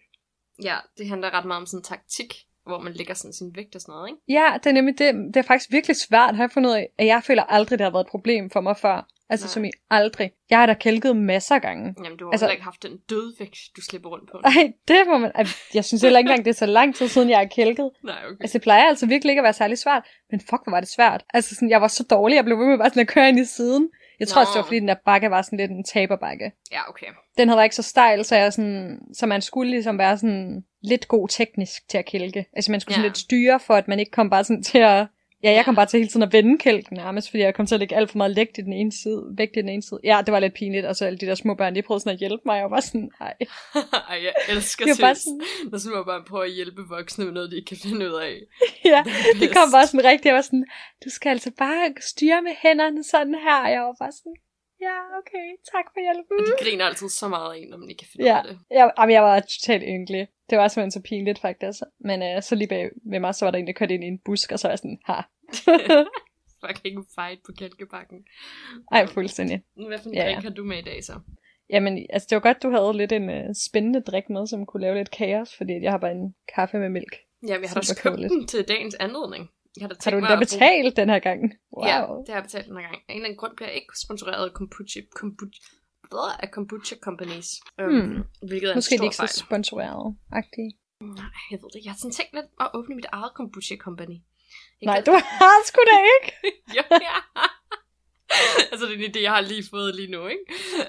Ja, det handler ret meget om sådan taktik, hvor man lægger sådan sin vægt og sådan noget, ikke? Ja, det er nemlig det. Det er faktisk virkelig svært, har jeg fundet ud af, at jeg føler aldrig, det har været et problem for mig før. Altså, Nej. som i aldrig. Jeg har da kælket masser af gange. Jamen, du har Altså- ikke haft den dødvægt, du slipper rundt på. Ej, det må man... Jeg synes heller ikke engang, det er så lang tid siden, jeg har kælket. Nej, okay. Altså, det plejer altså virkelig ikke at være særlig svært. Men fuck, hvor var det svært. Altså, sådan, jeg var så dårlig, jeg blev ved med bare sådan at køre ind i siden. Jeg tror Nå. også, det var fordi, den der bakke var sådan lidt en taberbakke. Ja, okay. Den havde ikke så stejl, så, jeg sådan, så man skulle ligesom være sådan lidt god teknisk til at kælke. Altså man skulle sådan Ja. lidt styre for, at man ikke kom bare sådan til at... Ja, jeg kom Ja. bare til hele tiden at vende kælken nærmest, fordi jeg kom til at lægge alt for meget lægt i den ene side, vægt i den ene side. Ja, det var lidt pinligt, og så alle de der små børn, de prøvede sådan at hjælpe mig, og jeg var sådan, nej. Ej, jeg elsker Det var bare sådan, når små børn prøver at hjælpe voksne med noget, de ikke kan finde ud af. ja, The det kom bare sådan rigtigt, jeg var sådan, du skal altså bare styre med hænderne sådan her, og jeg var bare sådan, ja, okay, tak for hjælpen. Og de griner altid så meget af en, når man ikke kan finde Ja. ud af det. Jeg, jamen, jeg var totalt ynkelig. Det var simpelthen så pinligt, faktisk. Men øh, så lige bag ved mig, så var der en, der kørte ind i en busk, og så var jeg sådan, ha. Fucking fight på kælkebakken. Ej, fuldstændig. Hvad for en Ja, ja, ja. har du med i dag så? Jamen, altså, det var godt, du havde lidt en øh, spændende drik med, som kunne lave lidt kaos, fordi jeg har bare en kaffe med mælk. Ja, vi har da købt den til dagens anledning. Jeg har da Har du mig da at bruge- betalt den her gang? Wow. Ja, det har jeg betalt den her gang. En eller anden grund bliver jeg ikke sponsoreret af kombucha, kombucha, af kombucha companies. Hmm. Um, hvilket er Måske en de stor ikke så fejl. sponsoreret-agtige. Nej, jeg ved det. Jeg har sådan tænkt lidt at åbne mit eget kombucha company. Jeg Nej, kan- du har sgu da ikke. jo, ja. altså, det er en idé, jeg har lige fået lige nu, ikke?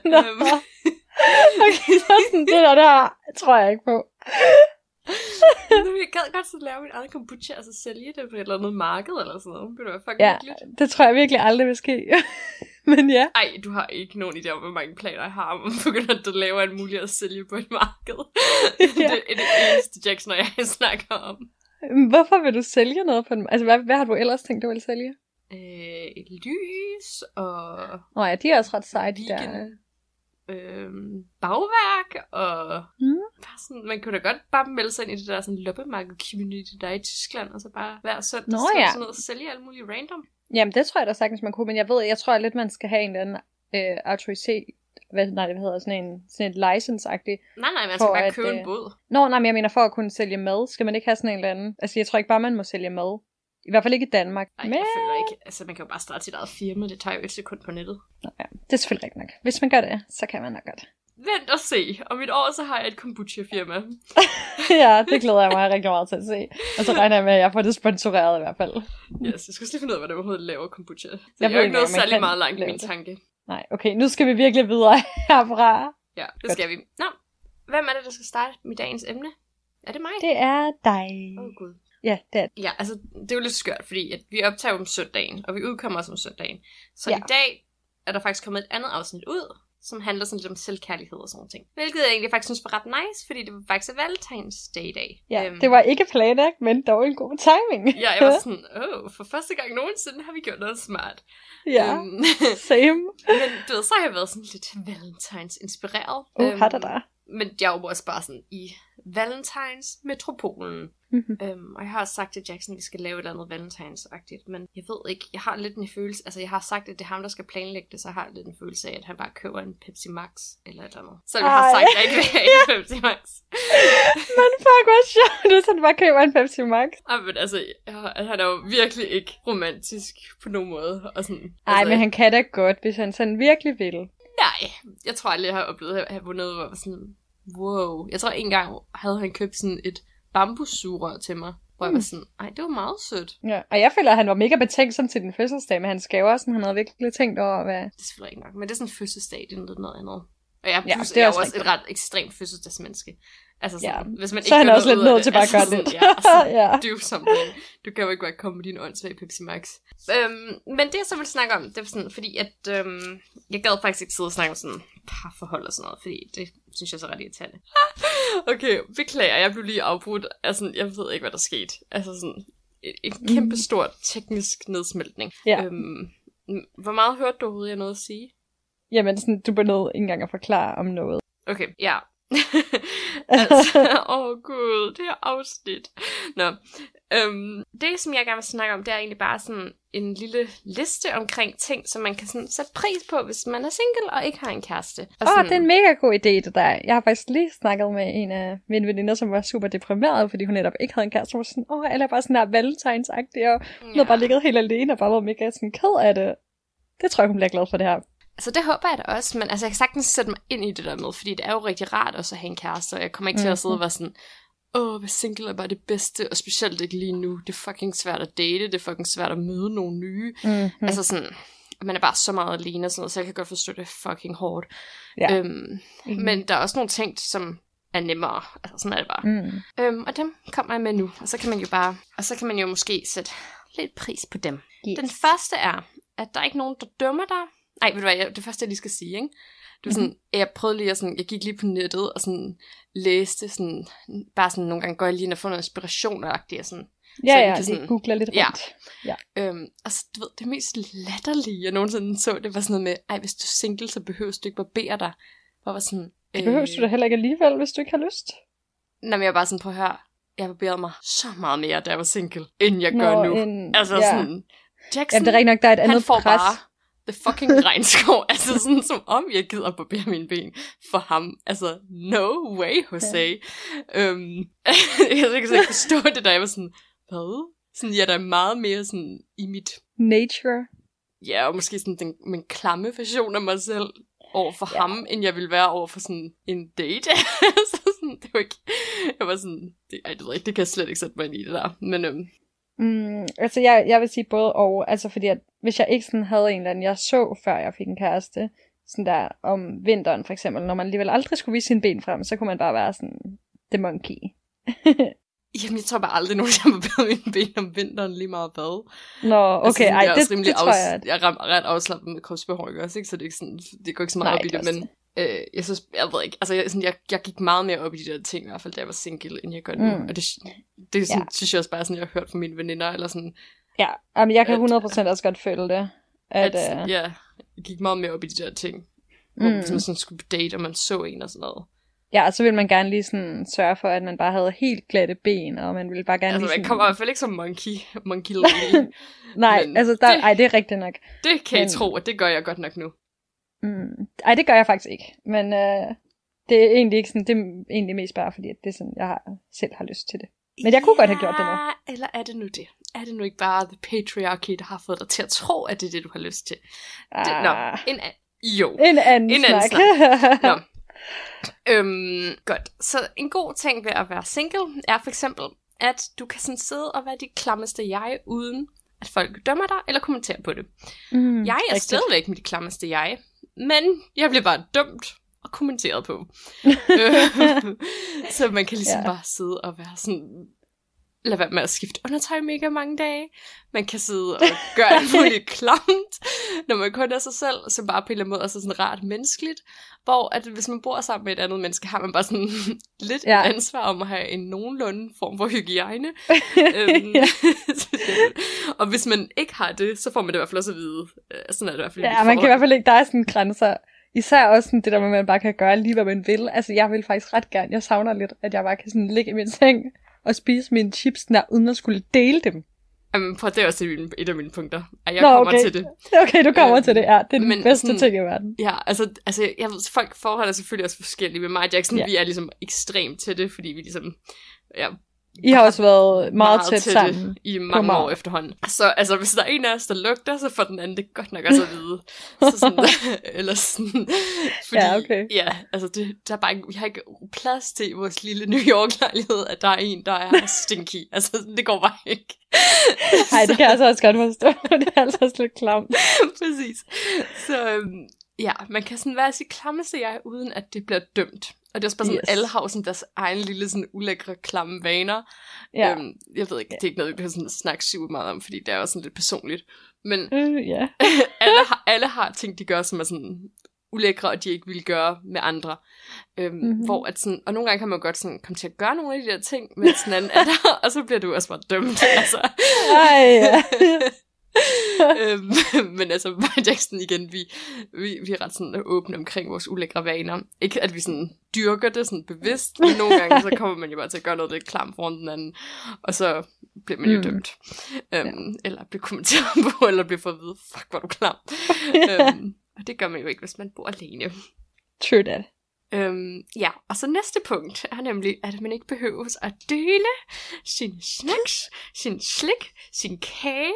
Nå. Øhm, Okay, så sådan, det der, der tror jeg ikke på. nu, jeg gad godt så lave mit eget kombucha, og så sælge det på et eller andet marked eller sådan noget. Det være fucking Ja, hyggeligt. det tror jeg virkelig aldrig vil ske. Men ja. Ej, du har ikke nogen idé om, hvor mange planer jeg har om at begynde at lave alt muligt at sælge på et marked. Ja. det er det eneste Jackson og jeg snakker om. Hvorfor vil du sælge noget på den? Altså, hvad, hvad har du ellers tænkt, du vil sælge? Øh, et lys og Nå ja, de er også ret seje, de der. øhm, bagværk og Mm. bare sådan, man kunne da godt bare melde sig ind i det der sådan loppemarked community, der er i Tyskland, og så bare hver søndag Nå ja. sådan noget og sælge alt muligt random. Jamen, det tror jeg da sagtens, man kunne, men jeg ved, jeg tror lidt, man skal have en eller anden øh, autoritet, hvad, nej, det hedder sådan en, sådan et license-agtigt. Nej, nej, man skal bare at, købe en øh, båd. Nå, nej, men jeg mener, for at kunne sælge mad, skal man ikke have sådan en eller anden, altså jeg tror ikke bare, man må sælge mad. I hvert fald ikke i Danmark. Nej, men jeg føler ikke, altså man kan jo bare starte sit eget firma, det tager jo et sekund på nettet. Nå, ja, det er selvfølgelig ikke nok. Hvis man gør det, så kan man nok godt. Vent og se, om et år så har jeg et kombucha-firma. ja, det glæder jeg mig rigtig meget til at se. Og så regner jeg med, at jeg får det sponsoreret i hvert fald. Yes, jeg skal lige finde ud af, hvordan man overhovedet laver kombucha. Så Jeg jeg, ved er jo ikke man særlig meget langt i min det. tanke. Nej, okay, nu skal vi virkelig videre herfra. Ja, det Godt. skal vi. Nå, hvem er det, der skal starte med dagens emne? Er det mig? Det er dig. Åh, oh, gud. Ja, det er Ja, altså, det er jo lidt skørt, fordi at vi optager om søndagen, og vi udkommer også om søndagen. Så ja. i dag er der faktisk kommet et andet afsnit ud, som handler sådan lidt om selvkærlighed og sådan noget ting. Hvilket jeg egentlig faktisk synes var ret nice, fordi det var faktisk Valentine's Day i dag. Ja, Øhm, det var ikke planlagt, men dog en god timing. Ja, jeg var sådan, åh, oh, for første gang nogensinde har vi gjort noget smart. ja, Øhm, same. men du ved, så har jeg været sådan lidt Valentines inspireret. Uh, har der der. Men jeg er jo også bare sådan i Valentines Metropolen. Mhm. Øhm, og jeg har også sagt til Jackson, at vi skal lave et eller andet Valentines-agtigt, men jeg ved ikke, jeg har lidt en følelse, altså jeg har sagt, at det er ham, der skal planlægge det, så jeg har lidt en følelse af, at han bare køber en Pepsi Max eller et eller andet. Så jeg har sagt, at jeg ikke vil have en Pepsi Max. Men fuck, hvor sjovt, hvis han bare køber en Pepsi Max. Ej, men altså, jeg, han er jo virkelig ikke romantisk på nogen måde. Og sådan, Nej, altså, men han kan da godt, hvis han sådan virkelig vil. Nej, jeg tror aldrig, jeg har oplevet at have vundet, hvor jeg var sådan, wow. Jeg tror en gang havde han købt sådan et bambussugerør til mig, hvor jeg var sådan, ej, det var meget sødt. Ja. Og jeg føler, at han var mega betænksom til din fødselsdag med hans gaver, sådan han havde virkelig tænkt over, hvad... Det er selvfølgelig ikke nok, men det er sådan en fødselsdag, det er lidt noget andet. Og jeg, Ja, plus, det er jeg også også et ret ekstremt fødselsdagsmenneske. Altså sådan, Ja. hvis man Så er han også noget lidt nødt til bare at gøre altså lidt. sådan, Ja, altså, Ja. do something. Du kan jo ikke bare komme med din åndssvage Pepsi Max. Øhm, men det jeg så vil snakke om, det var sådan, fordi at, øhm, jeg gad faktisk ikke sidde og snakke om sådan parforhold og sådan noget, fordi det synes jeg er så ret irriterende. okay, beklager, jeg blev lige afbrudt. Altså, jeg ved ikke, hvad der skete. Altså sådan, en, en kæmpe stor teknisk nedsmeltning. Ja. Øhm, hvor meget hørte du overhovedet, jeg nåede at sige? Jamen, sådan, du bliver nødt ikke engang at forklare om noget. Okay, ja. altså, åh oh gud, det her afsnit. Nå, øhm, det som jeg gerne vil snakke om, det er egentlig bare sådan en lille liste omkring ting, som man kan sådan sætte pris på, hvis man er single og ikke har en kæreste. Åh, oh, sådan, det er en mega god idé, det der. Jeg har faktisk lige snakket med en af mine veninder, som var super deprimeret, fordi hun netop ikke havde en kæreste. Hun var sådan, åh, oh, eller bare sådan der valentines-agtig, og hun havde bare ligget helt alene og bare været mega sådan ked af det. Det tror jeg, hun bliver glad for det her. Altså det håber jeg da også, men altså jeg kan sagtens sætte mig ind i det der med, fordi det er jo rigtig rart også at have en kæreste, og jeg kommer ikke til at sidde og være sådan, åh, oh, single er bare det bedste, og specielt ikke lige nu. Det er fucking svært at date, det er fucking svært at møde nogle nye. Mm-hmm. Mm. Altså sådan, man er bare så meget alene og sådan noget, så jeg kan godt forstå, det er fucking hårdt. Ja. Øhm, men der er også nogle ting, som er nemmere. Altså sådan er det bare. Mm. Øhm, og dem kommer jeg med nu. Og så kan man jo bare, og så kan man jo måske sætte lidt pris på dem. Yes. Den første er, at der er ikke nogen, der dømmer dig. Nej, ved du hvad, jeg, det første jeg lige skal sige, ikke? Du sådan, Mhm. jeg prøvede lige at sådan, jeg gik lige på nettet og sådan læste sådan, bare sådan nogle gange går jeg lige ind og får noget inspiration og og sådan, Ja, så ja, kan sådan- googler lidt Ja. rundt. Øhm, og så, du ved, det mest latterlige, jeg nogensinde så, det var sådan noget med, ej, hvis du er single, så behøver du ikke barbere dig. Hvor var sådan, Det behøver du da heller ikke alligevel, hvis du ikke har lyst. Nej, men jeg var bare sådan, på høre, jeg barberede mig så meget mere, da jeg var single, end jeg gør nu. en, Altså ja. sådan, Jackson, Jamen, det er rigtig nok, der er et han andet får pres. bare the fucking regnskov. altså sådan, som om jeg gider barbere mine ben for ham. Altså, no way, Jose. Ja. Øhm, jeg kan ikke forstå det, da jeg var sådan, hvad? Sådan, jeg er da meget mere sådan i mit, Nature. ja, og måske sådan den, min klamme version af mig selv over for Ja. ja. ham, end jeg ville være over for sådan en date. så sådan, det var ikke, jeg var sådan, det, ej, det ved ikke, det kan jeg slet ikke sætte mig ind i det der. Men øhm, Mm, altså, jeg, jeg vil sige både og. Altså, fordi at, hvis jeg ikke sådan havde en eller anden, jeg så, før jeg fik en kæreste, sådan der om vinteren for eksempel, når man alligevel aldrig skulle vise sine ben frem, så kunne man bare være sådan, the monkey. jamen, jeg tror bare aldrig nogen, jeg har barberet mine ben om vinteren lige meget hvad. Nå, okay, altså, sådan, ej, er det, rimelig det tror jeg, at... Jeg er ret, afslappet med kropsbehåring også, ikke? så det, er ikke sådan, det går ikke så meget Nej, op i det det, men øh, jeg synes, jeg ved ikke, altså jeg, sådan, jeg, jeg gik meget mere op i de der ting, i hvert fald da jeg var single, end jeg gør nu. Mm. Og det, det er sådan, Ja. synes jeg også bare, sådan, jeg har hørt fra mine veninder, eller sådan, Ja, jamen, jeg kan at- 100% også godt føle det. At, at, øh, ja, jeg gik meget mere op i de der ting. Hvor, Mm. Man sådan skulle date, og man så en og sådan noget. ja, og så vil man gerne lige sådan sørge for, at man bare havde helt glatte ben, og man ville bare gerne Altså, lige man sådan... kommer i hvert fald ikke som monkey, monkey lady. Nej, men altså, der, det- ej, det er rigtigt nok. det kan I Men- tro, at det gør jeg godt nok nu. Mm. Ej, det gør jeg faktisk ikke. Men øh, det er egentlig ikke sådan, det er egentlig mest bare fordi, at det er sådan, jeg har, selv har lyst til det. Men jeg kunne godt have gjort det nu. Eller er det nu det? Er det nu ikke bare the patriarchy, der har fået dig til at tro, at det er det, du har lyst til? Det, nå, Ah, en an- jo. en anden en anden snak. Nå. Øhm, godt. Så en god ting ved at være single er for eksempel, at du kan sådan sidde og være dit klammeste jeg, uden at folk dømmer dig eller kommenterer på det. mm, Jeg er rigtigt. stadigvæk mit klammeste jeg, men jeg bliver bare dømt og kommenteret på. Øh, så man kan ligesom ja. bare sidde og være sådan, lad være med at skifte undertøj mega mange dage. Man kan sidde og gøre alt muligt klamt, når man kun er sig selv, som bare på en eller anden måde er så sådan rart menneskeligt. Hvor at hvis man bor sammen med et andet menneske, har man bare sådan lidt Ja. ansvar om at have en nogenlunde form for hygiejne. øhm, og hvis man ikke har det, så får man det i hvert fald også at vide. Øh, Sådan er det i hvert fald Ja, man kan i hvert fald ikke, der er sådan grænser især også sådan det der med, at man bare kan gøre lige, hvad man vil. Altså, jeg vil faktisk ret gerne, jeg savner lidt, at jeg bare kan sådan ligge i min seng og spise mine chips, der, uden at skulle dele dem. Jamen, prøv, det er også et, et af mine punkter. At jeg Nå, kommer okay. til det. Okay, du kommer Øh, til det, ja. Det er den men bedste sådan- ting i verden. Ja, altså, altså jeg ved, folk forhold er selvfølgelig også forskellige. Med mig og Jackson, Ja. ja. vi er ligesom ekstremt til det, fordi vi ligesom ja, I har også været meget, tæt til sammen. det i mange meget. år efterhånden. Så altså, hvis der er en af os, der lugter, så får den anden det godt nok også at vide. Så sådan, eller sådan, fordi, Ja, okay. ja, altså det, der er bare ikke, vi har ikke plads til i vores lille New York-lejlighed, at der er en, der er stinky. Altså, det går bare ikke. Nej, det kan jeg altså også godt forstå. det er altså også lidt klamt. Præcis. Så øhm, ja, man kan sådan være sit klammeste jeg, uden at det bliver dømt. Og det er også bare sådan, Yes. alle har jo sådan deres egen lille sådan ulækre klamme vaner. Ja. Øhm, jeg ved ikke, det er ikke noget, vi kan sådan snakke super meget om, fordi det er også sådan lidt personligt. Men Øh, ja. alle, har, alle har ting, de gør, som er sådan ulækre, og de ikke vil gøre med andre. Øhm, Mhm. mm-hmm. hvor at sådan, og nogle gange kan man jo godt sådan komme til at gøre nogle af de der ting, mens den anden er der, og så bliver du også bare dømt. Altså. Ej, ja. øhm, men altså, og Jackson igen, vi, vi, vi er ret sådan åbne omkring vores ulækre vaner. Ikke at vi sådan dyrker det sådan bevidst, men nogle gange så kommer man jo bare til at gøre noget lidt klamt foran den anden, og så bliver man jo Mm. dømt. Øhm, Eller bliver kommenteret på, eller bliver fået at vide, fuck, hvor du klam. Ja. øhm, og det gør man jo ikke, hvis man bor alene. True that. Øhm, ja, og så næste punkt er nemlig, at man ikke behøver at dele sin snacks, sin slik, sin kage,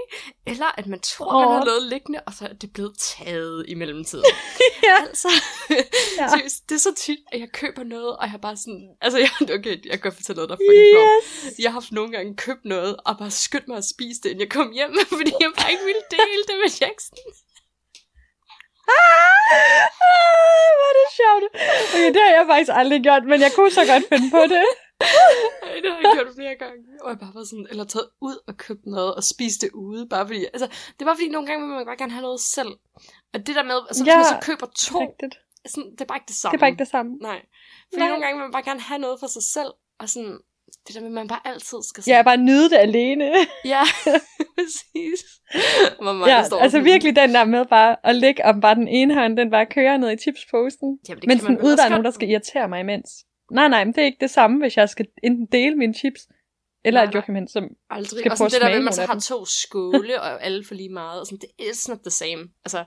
eller at man tror, oh. man har noget liggende, og så er det blevet taget i mellemtiden. Ja. Altså, Ja. seriøst, det er så tit, at jeg køber noget, og jeg bare sådan, altså jeg, okay, jeg kan fortælle noget, der er. Yes. Jeg har haft nogle gange købt noget, og bare skyndt mig at spise det, inden jeg kom hjem, fordi jeg bare ikke ville dele det med Jackson. Ah, hvor er det sjovt. Okay, det har jeg faktisk aldrig gjort, men jeg kunne så godt finde på det. Ej, det har jeg gjort flere gange. Og jeg bare var sådan, eller taget ud og købt noget og spist det ude, bare fordi, altså, det var fordi nogle gange, vil man bare gerne have noget selv. Og det der med, altså, hvis Ja, man så køber to, Rigtigt. sådan, det er bare ikke det samme. Det er bare ikke det samme. Nej. Fordi Nej. nogle gange vil man bare gerne have noget for sig selv, og sådan, det der med, at man bare altid skal Jeg er bare nyde det alene. Ja, præcis. Hvor meget ja, står altså sådan- virkelig den der med bare at ligge om bare den ene hånd, den bare kører ned i chipsposen. Jamen, det Men sådan man ud, der er nogen, der skal irritere mig imens. Nej, nej, men det er ikke det samme, hvis jeg skal enten dele mine chips, eller Nej, at nej. Joachim hen, som... Aldrig. skal og prøve sådan at det der med, smage at man så har to skåle, og alle får lige meget, og sådan, det is not the same. Altså,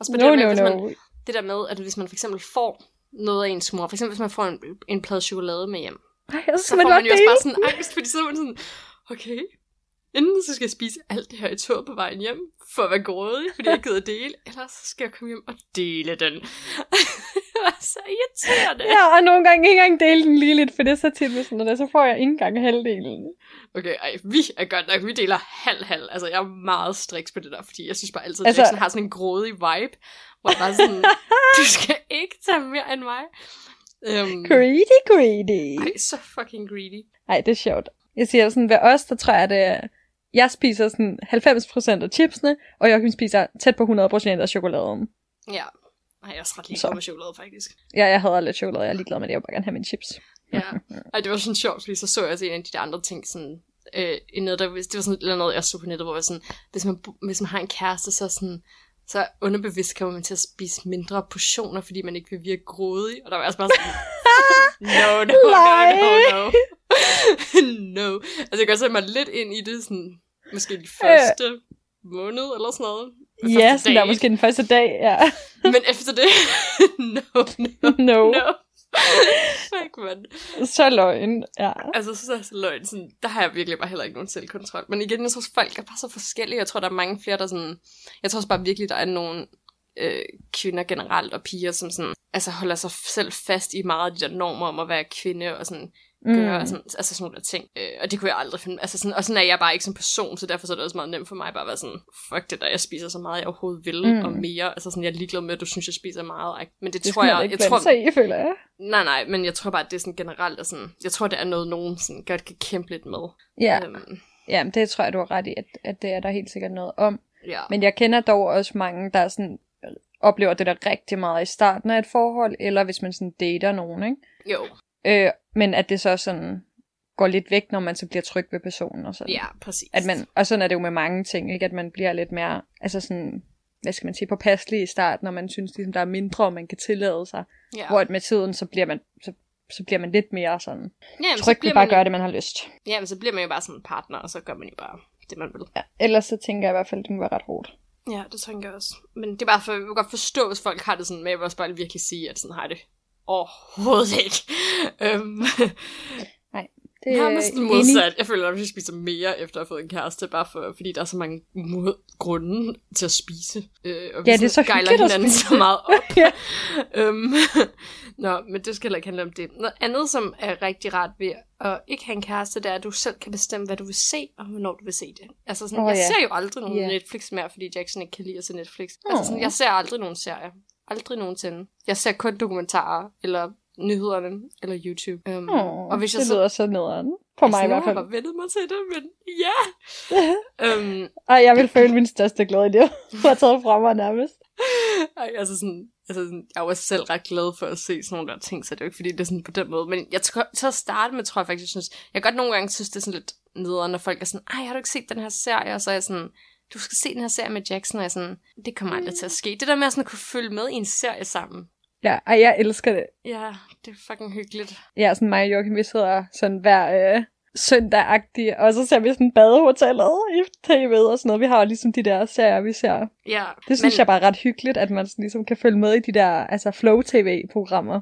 også på No, det, der med, no, no. man, det der med, at hvis man for eksempel får noget af ens mor, for eksempel hvis man får en, en plade chokolade med hjem, Ej, så så man får man jo også bare sådan angst, fordi så er man sådan, okay, enten så skal jeg spise alt det her i tog på vejen hjem, for at være grådig, fordi jeg gider dele, eller så skal jeg komme hjem og dele den. det var så irriterende. Ja, og nogle gange ikke engang dele den lige lidt, for det er så tit med sådan så får jeg ikke engang halvdelen. Okay, ej, vi er godt nok, vi deler halv-halv. Altså, jeg er meget striks på det der, fordi jeg synes bare altid, at Altså- Jackson har sådan en grådig vibe, hvor jeg bare sådan, du skal ikke tage mere end mig. Um, Greedy, greedy. ej, så fucking greedy. Ej, det er sjovt. Jeg siger sådan, ved os, der tror jeg, det er... Jeg spiser sådan 90% af chipsene, og Joachim spiser tæt på 100% af chokoladen. Ja. Ej, jeg er også ret ligeglad med chokolade, faktisk. Ja, jeg havde lidt chokolade, jeg er ligeglad med det, jeg vil bare gerne have mine chips. Ja. Ej, det var sådan sjovt, fordi så så jeg også en af de der andre ting, sådan, øh, noget, der, det var sådan et eller andet, jeg så på nettet, hvor jeg sådan, hvis man, hvis man har en kæreste, så sådan, så underbevidst kommer man til at spise mindre portioner, fordi man ikke vil virke grådig. Og der var også bare sådan, no, no, no, no, no. no. Altså, jeg kan sætte mig lidt ind i det, sådan, måske de første måned, eller sådan noget. Den Ja, første sådan der måske den første dag, ja. Men efter det, no, no, No. no. Fuck, man. Så løgn, ja. Altså, så er det så løgn. Sådan, der har jeg virkelig bare heller ikke nogen selvkontrol. Men igen, jeg tror, folk er bare så forskellige. Jeg tror, der er mange flere, der sådan... Jeg tror også bare virkelig, der er nogle øh, kvinder generelt og piger, som sådan, altså holder sig selv fast i meget af de der normer om at være kvinde og sådan gøre mm. sådan, altså sådan nogle ting. Øh, og det kunne jeg aldrig finde. Altså sådan, og sådan er jeg bare ikke som person, så derfor så er det også meget nemt for mig bare at være sådan, fuck det der, jeg spiser så meget, jeg overhovedet vil, Mm. og mere. Altså sådan, jeg er ligeglad med, at du synes, jeg spiser meget. Ej, Men det, Det tror jeg, ikke jeg tror, sig i, føler jeg. nej, nej, men jeg tror bare, at det er sådan generelt, er sådan, jeg tror, det er noget, nogen sådan godt kan kæmpe lidt med. Ja, Øhm, ja det tror jeg, du har ret i, at, at det er der helt sikkert noget om. ja. Men jeg kender dog også mange, der sådan oplever det der rigtig meget i starten af et forhold, eller hvis man sådan dater nogen, ikke? Jo, Øh, men at det så sådan går lidt væk, når man så bliver tryg ved personen og sådan. ja, præcis. At man, og sådan er det jo med mange ting, ikke? At man bliver lidt mere, altså sådan, hvad skal man sige, påpasselig i starten, når man synes, ligesom, der er mindre, man kan tillade sig. Ja. Hvor at med tiden, så bliver man, så, så bliver man lidt mere sådan Jamen, så tryg bliver bare man at gøre det, man har lyst. Ja, men så bliver man jo bare sådan en partner, og så gør man jo bare det, man vil. Ja, ellers så tænker jeg i hvert fald, at det må være ret hårdt. Ja, det tænker jeg også. Men det er bare for, jeg godt forstå, hvis folk har det sådan, men jeg vil også bare virkelig sige, at sådan har det overhovedet ikke. Øhm, Det jeg er har næsten enig. modsat. Jeg føler, at jeg spiser mere, efter at have fået en kæreste, bare for, fordi der er så mange mod grunde til at spise. Øh, og vi Ja, det er så gejler hinanden spise. så meget op. Ja. øhm, Nå, men det skal heller ikke handle om det. Noget andet, som er rigtig rart ved at ikke have en kæreste, det er, at du selv kan bestemme, hvad du vil se, og hvornår du vil se det. Altså sådan, oh, jeg ja. ser jo aldrig nogen Ja. Netflix mere, fordi Jackson ikke kan lide at se Netflix. Åh. Altså sådan, jeg ser aldrig nogen serier. Aldrig nogensinde. Jeg ser kun dokumentarer, eller nyhederne, eller YouTube. Um, Åh, og hvis jeg det så... lyder så nederen. For mig i hvert Jeg fald. har bare vendet mig til det, men ja. um, Ej, jeg vil føle min største glæde i det. Du har taget fra mig nærmest. ej, altså sådan, altså sådan, jeg var selv ret glad for at se sådan nogle der ting, så det er jo ikke fordi, det er sådan på den måde. Men jeg tror, til at starte med, tror jeg faktisk, jeg synes, jeg godt nogle gange synes, det er sådan lidt nederen, når folk er sådan, ej, har du ikke set den her serie? Og så er jeg sådan, du skal se den her serie med Jackson, og jeg sådan, det kommer aldrig til at ske. Det der med at sådan at kunne følge med i en serie sammen. Ja, ej, jeg elsker det. Ja, det er fucking hyggeligt. Ja, sådan mig og Joachim, vi sidder sådan hver øh, søndag og så ser vi sådan badehotellet i tv og sådan noget. Vi har jo ligesom de der serier, vi ser. Ja, Det synes men... jeg bare er ret hyggeligt, at man sådan ligesom kan følge med i de der altså flow-tv-programmer.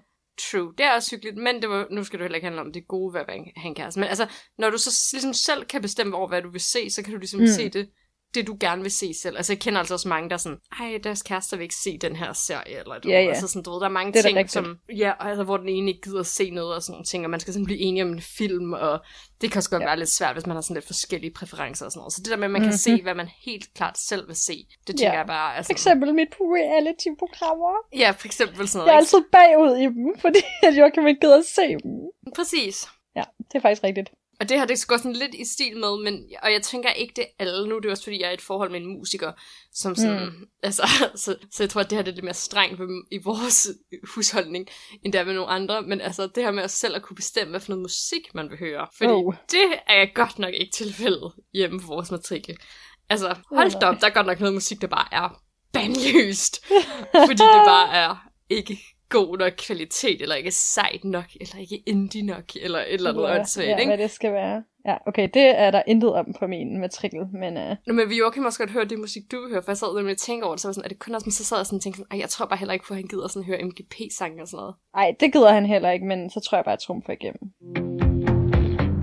True, det er også hyggeligt, men det var, nu skal det heller ikke handle om det gode ved at være en kæreste. Men altså, når du så ligesom selv kan bestemme over, hvad du vil se, så kan du ligesom Mm. mm. se det, det du gerne vil se selv. Altså, jeg kender altså også mange, der er sådan, ej, deres kærester vil ikke se den her serie, eller du Ja, ja. Altså sådan, du ved, der er mange Det er ting, rigtigt. som, ja, altså, hvor den ene ikke gider se noget og sådan nogle ting, og man skal sådan blive enige om en film, og det kan også godt Ja. være lidt svært, hvis man har sådan lidt forskellige præferencer og sådan noget. Så det der med, at man kan Mhm. se, hvad man helt klart selv vil se, det tænker Ja. jeg bare, For altså, eksempel mit reality-programmer. ja, for eksempel sådan Jeg er noget. altid bagud i dem, fordi at Joachim ikke gider at se dem. Præcis. Ja, det er faktisk rigtigt. Og det her, det går sådan lidt i stil med, men, og jeg tænker ikke, det alle nu, det er også fordi, jeg er i et forhold med en musiker, som sådan, mm. altså, så, så jeg tror, at det her det er lidt mere strengt i vores husholdning, end der ved nogle andre, men altså, det her med at selv at kunne bestemme, hvad for noget musik man vil høre, fordi Oh. oh. det er godt nok ikke tilfældet hjemme på vores matrikel. Altså, hold Oh, da op, der er godt nok noget musik, der bare er bandlyst, fordi det bare er ikke god nok kvalitet, eller ikke sejt nok, eller ikke indie nok, eller et eller andet ja, åndssvagt, ja, ikke? hvad det skal være. Ja, okay, det er der intet om på min matrikel, men uh, Nå, men vi jo kan også godt høre det musik, du vil høre, for jeg sad nemlig og tænkte over det, så var sådan, er det kun også, men så sad jeg sådan og tænkte sådan, "Ej, jeg tror bare heller ikke at han gider sådan høre MGP-sange og sådan noget. ej, det gider han heller ikke, men så tror jeg bare, at trumfer igennem.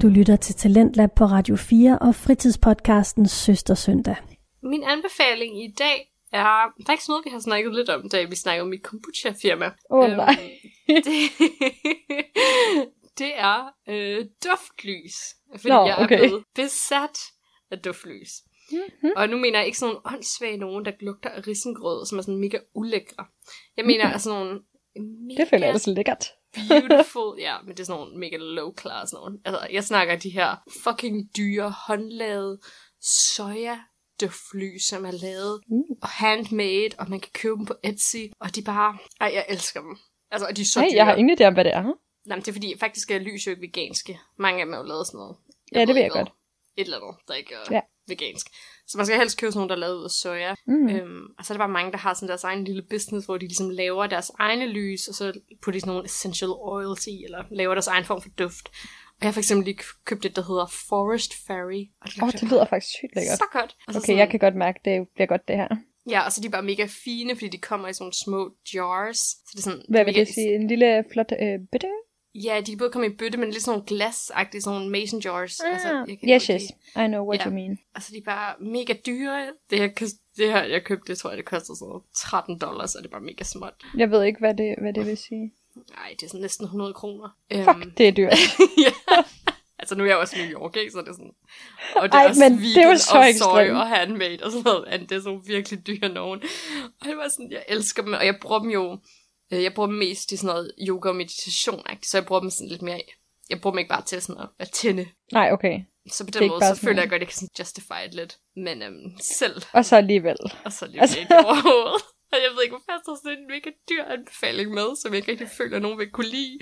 Du lytter til Talentlab på Radio 4 og fritidspodcasten Søster Søndag. Min anbefaling i dag er faktisk noget, vi har snakket lidt om, da vi snakkede om mit kombucha-firma. Åh, Øhm, nej. det, det er øh, duftlys. Fordi Nå, jeg er okay. blevet besat af duftlys. Mhm. Og nu mener jeg ikke sådan nogle åndssvage nogen, der lugter af risengrød, som er sådan mega ulækre. Jeg mener altså sådan nogle mega Det føler jeg ellers lækkert. beautiful, ja, men det er sådan nogle mega low class nogen. Altså, jeg snakker de her fucking dyre, håndlavede soja duftlys, som er lavet Mm. og handmade, og man kan købe dem på Etsy, og de bare, ej, jeg elsker dem. Altså, og de er så Nej, dyre. jeg har ingen idé om, hvad det er. Nej, det er fordi, faktisk er lys jo ikke veganske. Mange af dem er jo lavet sådan noget. Ja, det ved jeg godt. Et eller andet, der ikke er Ja. vegansk. Så man skal helst købe sådan nogle, der er lavet ud af soja. Mm. Øhm, og så er der bare mange, der har sådan deres egen lille business, hvor de ligesom laver deres egne lys, og så putter de sådan nogle essential oils i, eller laver deres egen form for duft. Og jeg har for eksempel lige købt et, der hedder Forest Fairy. Og det, Åh, oh, det lyder faktisk sygt lækkert. så godt. Og så Okay, jeg kan godt mærke, det bliver godt det her. Ja, og så er de bare mega fine, fordi de kommer i sådan nogle små jars. Så det er sådan Hvad vil det sige? En lille flot øh, bøtte? Ja, de kan både komme i bøtte, men lidt sådan nogle glasagtige, sådan nogle mason jars. altså, jeg kan Ah, yes, yes. I know what Ja. you mean. Altså, de er bare mega dyre. Det her, det her jeg købte, det tror jeg, det koster sådan noget 13 dollars, og det er bare mega småt. Jeg ved ikke, hvad det, hvad det vil sige. Nej, det er sådan næsten 100 kroner. Fuck, det er dyrt. ja. Altså, nu er jeg også New York, ikke? Så det er sådan... Og det er Ej, også men vegan, det jo så og ekstremt. og handmade og sådan noget. And det er sådan virkelig dyre nogen. Og det var sådan, jeg elsker dem, og jeg bruger dem jo... øh, Jeg bruger dem mest til sådan noget yoga og meditation -agtigt, så jeg bruger dem sådan lidt mere... Jeg bruger dem ikke bare til sådan at, at tænde. Nej, okay. Så på Det den ikke måde, så føler noget. jeg godt, at jeg kan sådan justify det lidt. Men øhm, selv, Og så alligevel. og så lige Altså- altså... ikke overhovedet. Og jeg ved ikke, hvorfor jeg står sådan en mega dyr anbefaling med, som jeg ikke rigtig føler, at nogen vil kunne lide.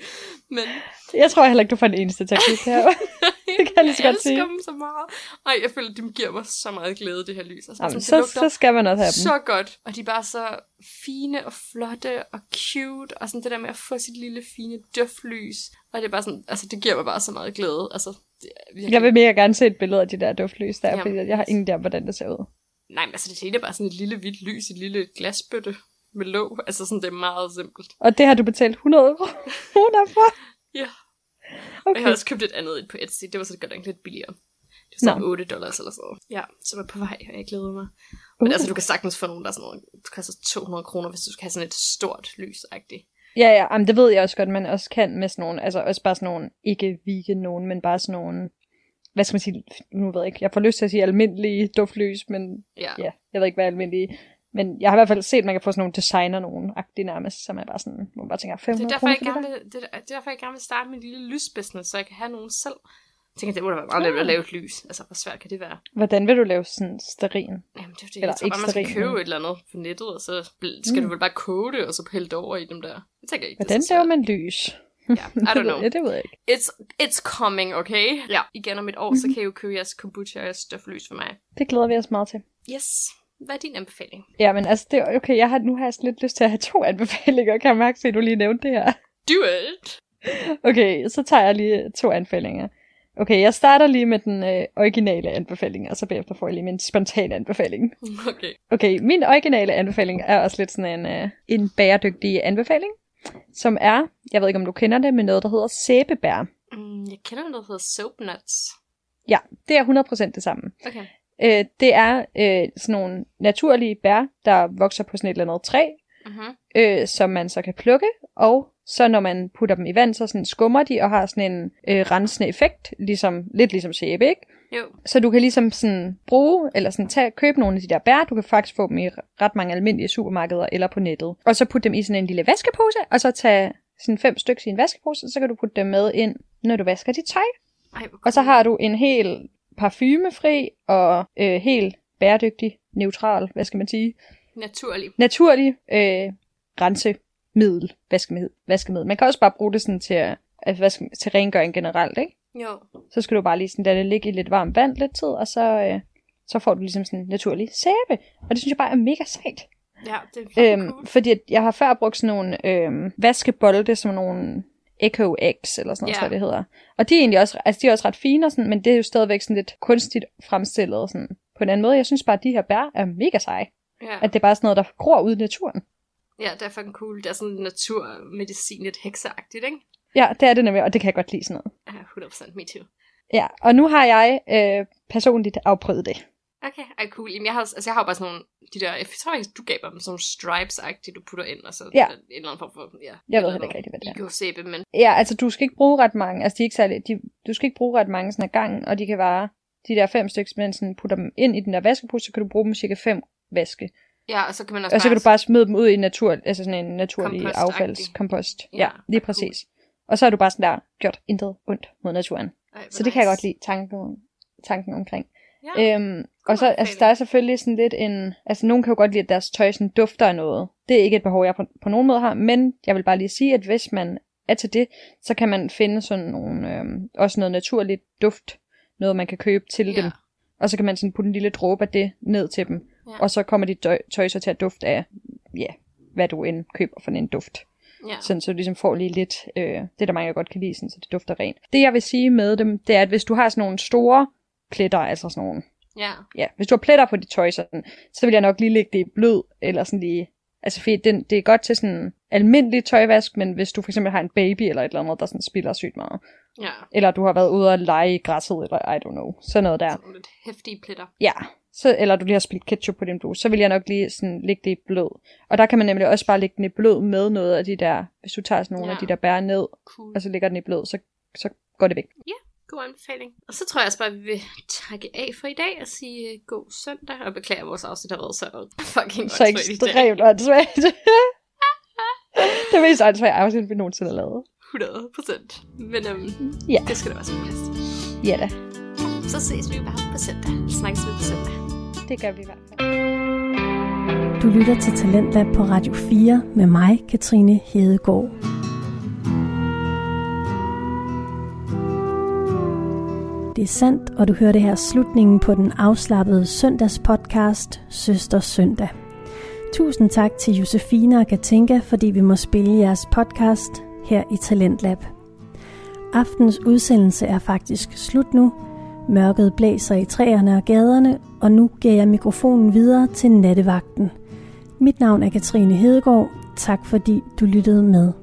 Men Jeg tror heller ikke, du får den eneste til at klikke her. det kan jeg lige så Jeg godt sige. elsker dem så meget. Ej, jeg føler, de giver mig så meget glæde, det her lys. Altså, Jamen, så, så skal man også have dem. så godt. Og de er bare så fine og flotte og cute. Og sådan det der med at få sit lille fine duftlys. Og det er bare sådan, altså det giver mig bare så meget glæde. Altså, det virkelig... Jeg vil mega gerne se et billede af de der duftlys der, Jamen. fordi jeg har ingen der, hvordan det ser ud. Nej, men altså det hele er bare sådan et lille hvidt lys, et lille glasbøtte med låg. Altså sådan, det er meget simpelt. Og det har du betalt 100 kroner for? Ja. Og Okay. jeg har også købt et andet et på Etsy. Det var så godt nok lidt billigere. Det var sådan 8 dollars eller sådan. Ja, så jeg på vej, og jeg glæder mig. Men Uh. altså, du kan sagtens få nogen, der er sådan noget, det koster 200 kroner, hvis du skal have sådan et stort lys -agtigt. Ja, ja, jamen, det ved jeg også godt, man også kan med sådan nogle, altså også bare sådan nogle, ikke vegan nogen, men bare sådan nogle, hvad skal man sige, nu ved jeg ikke, jeg får lyst til at sige almindelige duftlys, men Ja. ja, jeg ved ikke, hvad er almindelige, men jeg har i hvert fald set, at man kan få sådan nogle designer nogen, agtige nærmest, som er bare sådan, hvor man bare tænker, Det 500 er, derfor, jeg det gerne vil, det, er, det er derfor, jeg gerne vil starte min lille lysbusiness, så jeg kan have nogen selv. Jeg tænker, det må da være meget nemt at lave et lys. Altså, hvor svært kan det være? Hvordan vil du lave sådan sterin? Jamen, det er det. Eller Jeg tror bare, man skal købe et eller andet på nettet, og så skal Mm. du vel bare koge det, og så hælde det over i dem der. Jeg tænker ikke, Hvordan det er laver man lys? Ja, I don't know. Ja, det ved jeg ikke. It's, it's coming, okay? Ja, igen om et år, så kan I jo købe jeres kombucha og jeres stoflys for mig. Det glæder vi os meget til. Yes. Hvad er din anbefaling? Ja, men altså, det, er- okay, jeg har, nu har jeg lidt lyst til at have to anbefalinger, kan jeg mærke, at du lige nævnte det her. Do it! Okay, så tager jeg lige to anbefalinger. Okay, jeg starter lige med den øh, originale anbefaling, og så bagefter får jeg lige min spontane anbefaling. Okay. Okay, min originale anbefaling er også lidt sådan en, øh, en bæredygtig anbefaling, som er, jeg ved ikke om du kender det, men noget, der hedder sæbebær. Mm, jeg kender noget, der hedder soap nuts. Ja, det er 100% det samme. Okay. Øh, det er øh, sådan nogle naturlige bær, der vokser på sådan et eller andet træ, Mm-hmm. øh, som man så kan plukke, og så når man putter dem i vand, så sådan skummer de og har sådan en øh, rensende effekt, ligesom, lidt ligesom sæbe, ikke? Jo. Så du kan ligesom sådan bruge, eller sådan tage, købe nogle af de der bær, du kan faktisk få dem i ret mange almindelige supermarkeder eller på nettet. Og så putte dem i sådan en lille vaskepose, og så tage sådan fem stykker i en vaskepose, så kan du putte dem med ind, når du vasker dit tøj. Ej, Og så har du en helt parfumefri og øh, helt bæredygtig, neutral, hvad skal man sige, Naturlig. naturlig øh, rensemiddel, vaskemiddel, vaskemiddel. Man kan også bare bruge det sådan til, at, at vaske, til rengøring generelt, ikke? Jo. Så skal du bare lige sådan lade det ligge i lidt varmt vand lidt tid, og så, øh, så får du ligesom sådan naturlig sæbe. Og det synes jeg bare er mega sejt. Ja, det er Øhm, cool. fordi jeg har før brugt sådan nogle øhm, vaskebolde, som nogle Echo X, eller sådan noget, Ja. tror jeg, det hedder. Og de er egentlig også, altså de er også ret fine, og sådan, men det er jo stadigvæk sådan lidt kunstigt fremstillet sådan, på en anden måde. Jeg synes bare, at de her bær er mega seje. Ja. At det er bare sådan noget, der gror ud i naturen. Ja, det er fucking cool. Det er sådan naturmedicin, lidt hekseagtigt, ikke? Ja, det er det nemlig, og det kan jeg godt lide sådan noget. Ja, 100% me too. Ja, og nu har jeg øh, personligt afprøvet det. Okay, ej cool. Jamen, jeg har, altså, jeg har jo bare sådan nogle, de der, jeg tror faktisk, du gav mig dem sådan stripes-agtige, du putter ind, og så Ja. en eller anden form for, ja. Jeg ved heller ikke rigtig, hvad det er. Eco-sæbe, men Ja, altså du skal ikke bruge ret mange, altså de er ikke særlig, de, du skal ikke bruge ret mange sådan af gangen, og de kan vare de der fem stykker, men sådan putter dem ind i den der vaskepose, så kan du bruge dem cirka fem vaske. Ja, og så kan man også Og så kan du bare smide dem ud i natur, altså sådan en naturlig affaldskompost. Ja, Ja, lige hvor cool. præcis. Og så er du bare sådan der, gjort intet ondt mod naturen. Ej, Så det kan jeg nice. godt lide tanken, tanken omkring. Ja. Øhm, og så, altså, der er selvfølgelig sådan lidt en... Altså, nogen kan jo godt lide, at deres tøj sådan dufter af noget. Det er ikke et behov, jeg på, på nogen måde har, men jeg vil bare lige sige, at hvis man er til det, så kan man finde sådan nogle, øhm, også noget naturligt duft, noget man kan købe til Ja. dem. Og så kan man sådan putte en lille dråbe af det ned til dem. Ja. Og så kommer dit tøj, tøj så til at dufte af, ja, hvad du end køber for en duft. ja. Sådan, så du ligesom får lige lidt, øh, det er der mange, godt kan lide, sådan, så det dufter rent. Det jeg vil sige med dem, det er, at hvis du har sådan nogle store pletter, altså sådan nogle, ja. ja, hvis du har pletter på dit tøj, sådan, så vil jeg nok lige lægge det i blød, eller sådan lige, altså fordi den, det er godt til sådan almindelig tøjvask, men hvis du for eksempel har en baby eller et eller andet, der sådan spiller sygt meget, Ja. eller du har været ude og lege i græsset, eller I don't know, sådan noget der. Sådan lidt hæftige pletter. Ja, så, eller du lige har spildt ketchup på din bluse, så vil jeg nok lige sådan lægge det i blød. Og der kan man nemlig også bare lægge den i blød med noget af de der, hvis du tager sådan nogle Ja. af de der bær ned, Cool. og så lægger den i blød, så, så går det væk. God anbefaling. Og så tror jeg også bare, at vi vil takke af for i dag og sige uh, god søndag. Og beklager, at vores afsnit har været så fucking Så ekstremt åndssvagt. det mest åndssvagt afsnit, vi nogensinde har lavet. 100 procent. Men um, Ja. det skal også være plads til. Ja da, Så ses vi bare på søndag. Snakkes vi på søndag. det gør vi i hvert fald. Du lytter til Talentlab på Radio 4 med mig, Katrine Hedegaard. Det er sandt, og du hører det her slutningen på den afslappede søndagspodcast Søster Søndag. Tusind tak til Josefina og Katinka, fordi vi må spille jeres podcast her i Talentlab. Aftens udsendelse er faktisk slut nu. Mørket blæser i træerne og gaderne, og nu giver jeg mikrofonen videre til nattevagten. Mit navn er Katrine Hedegaard. Tak fordi du lyttede med.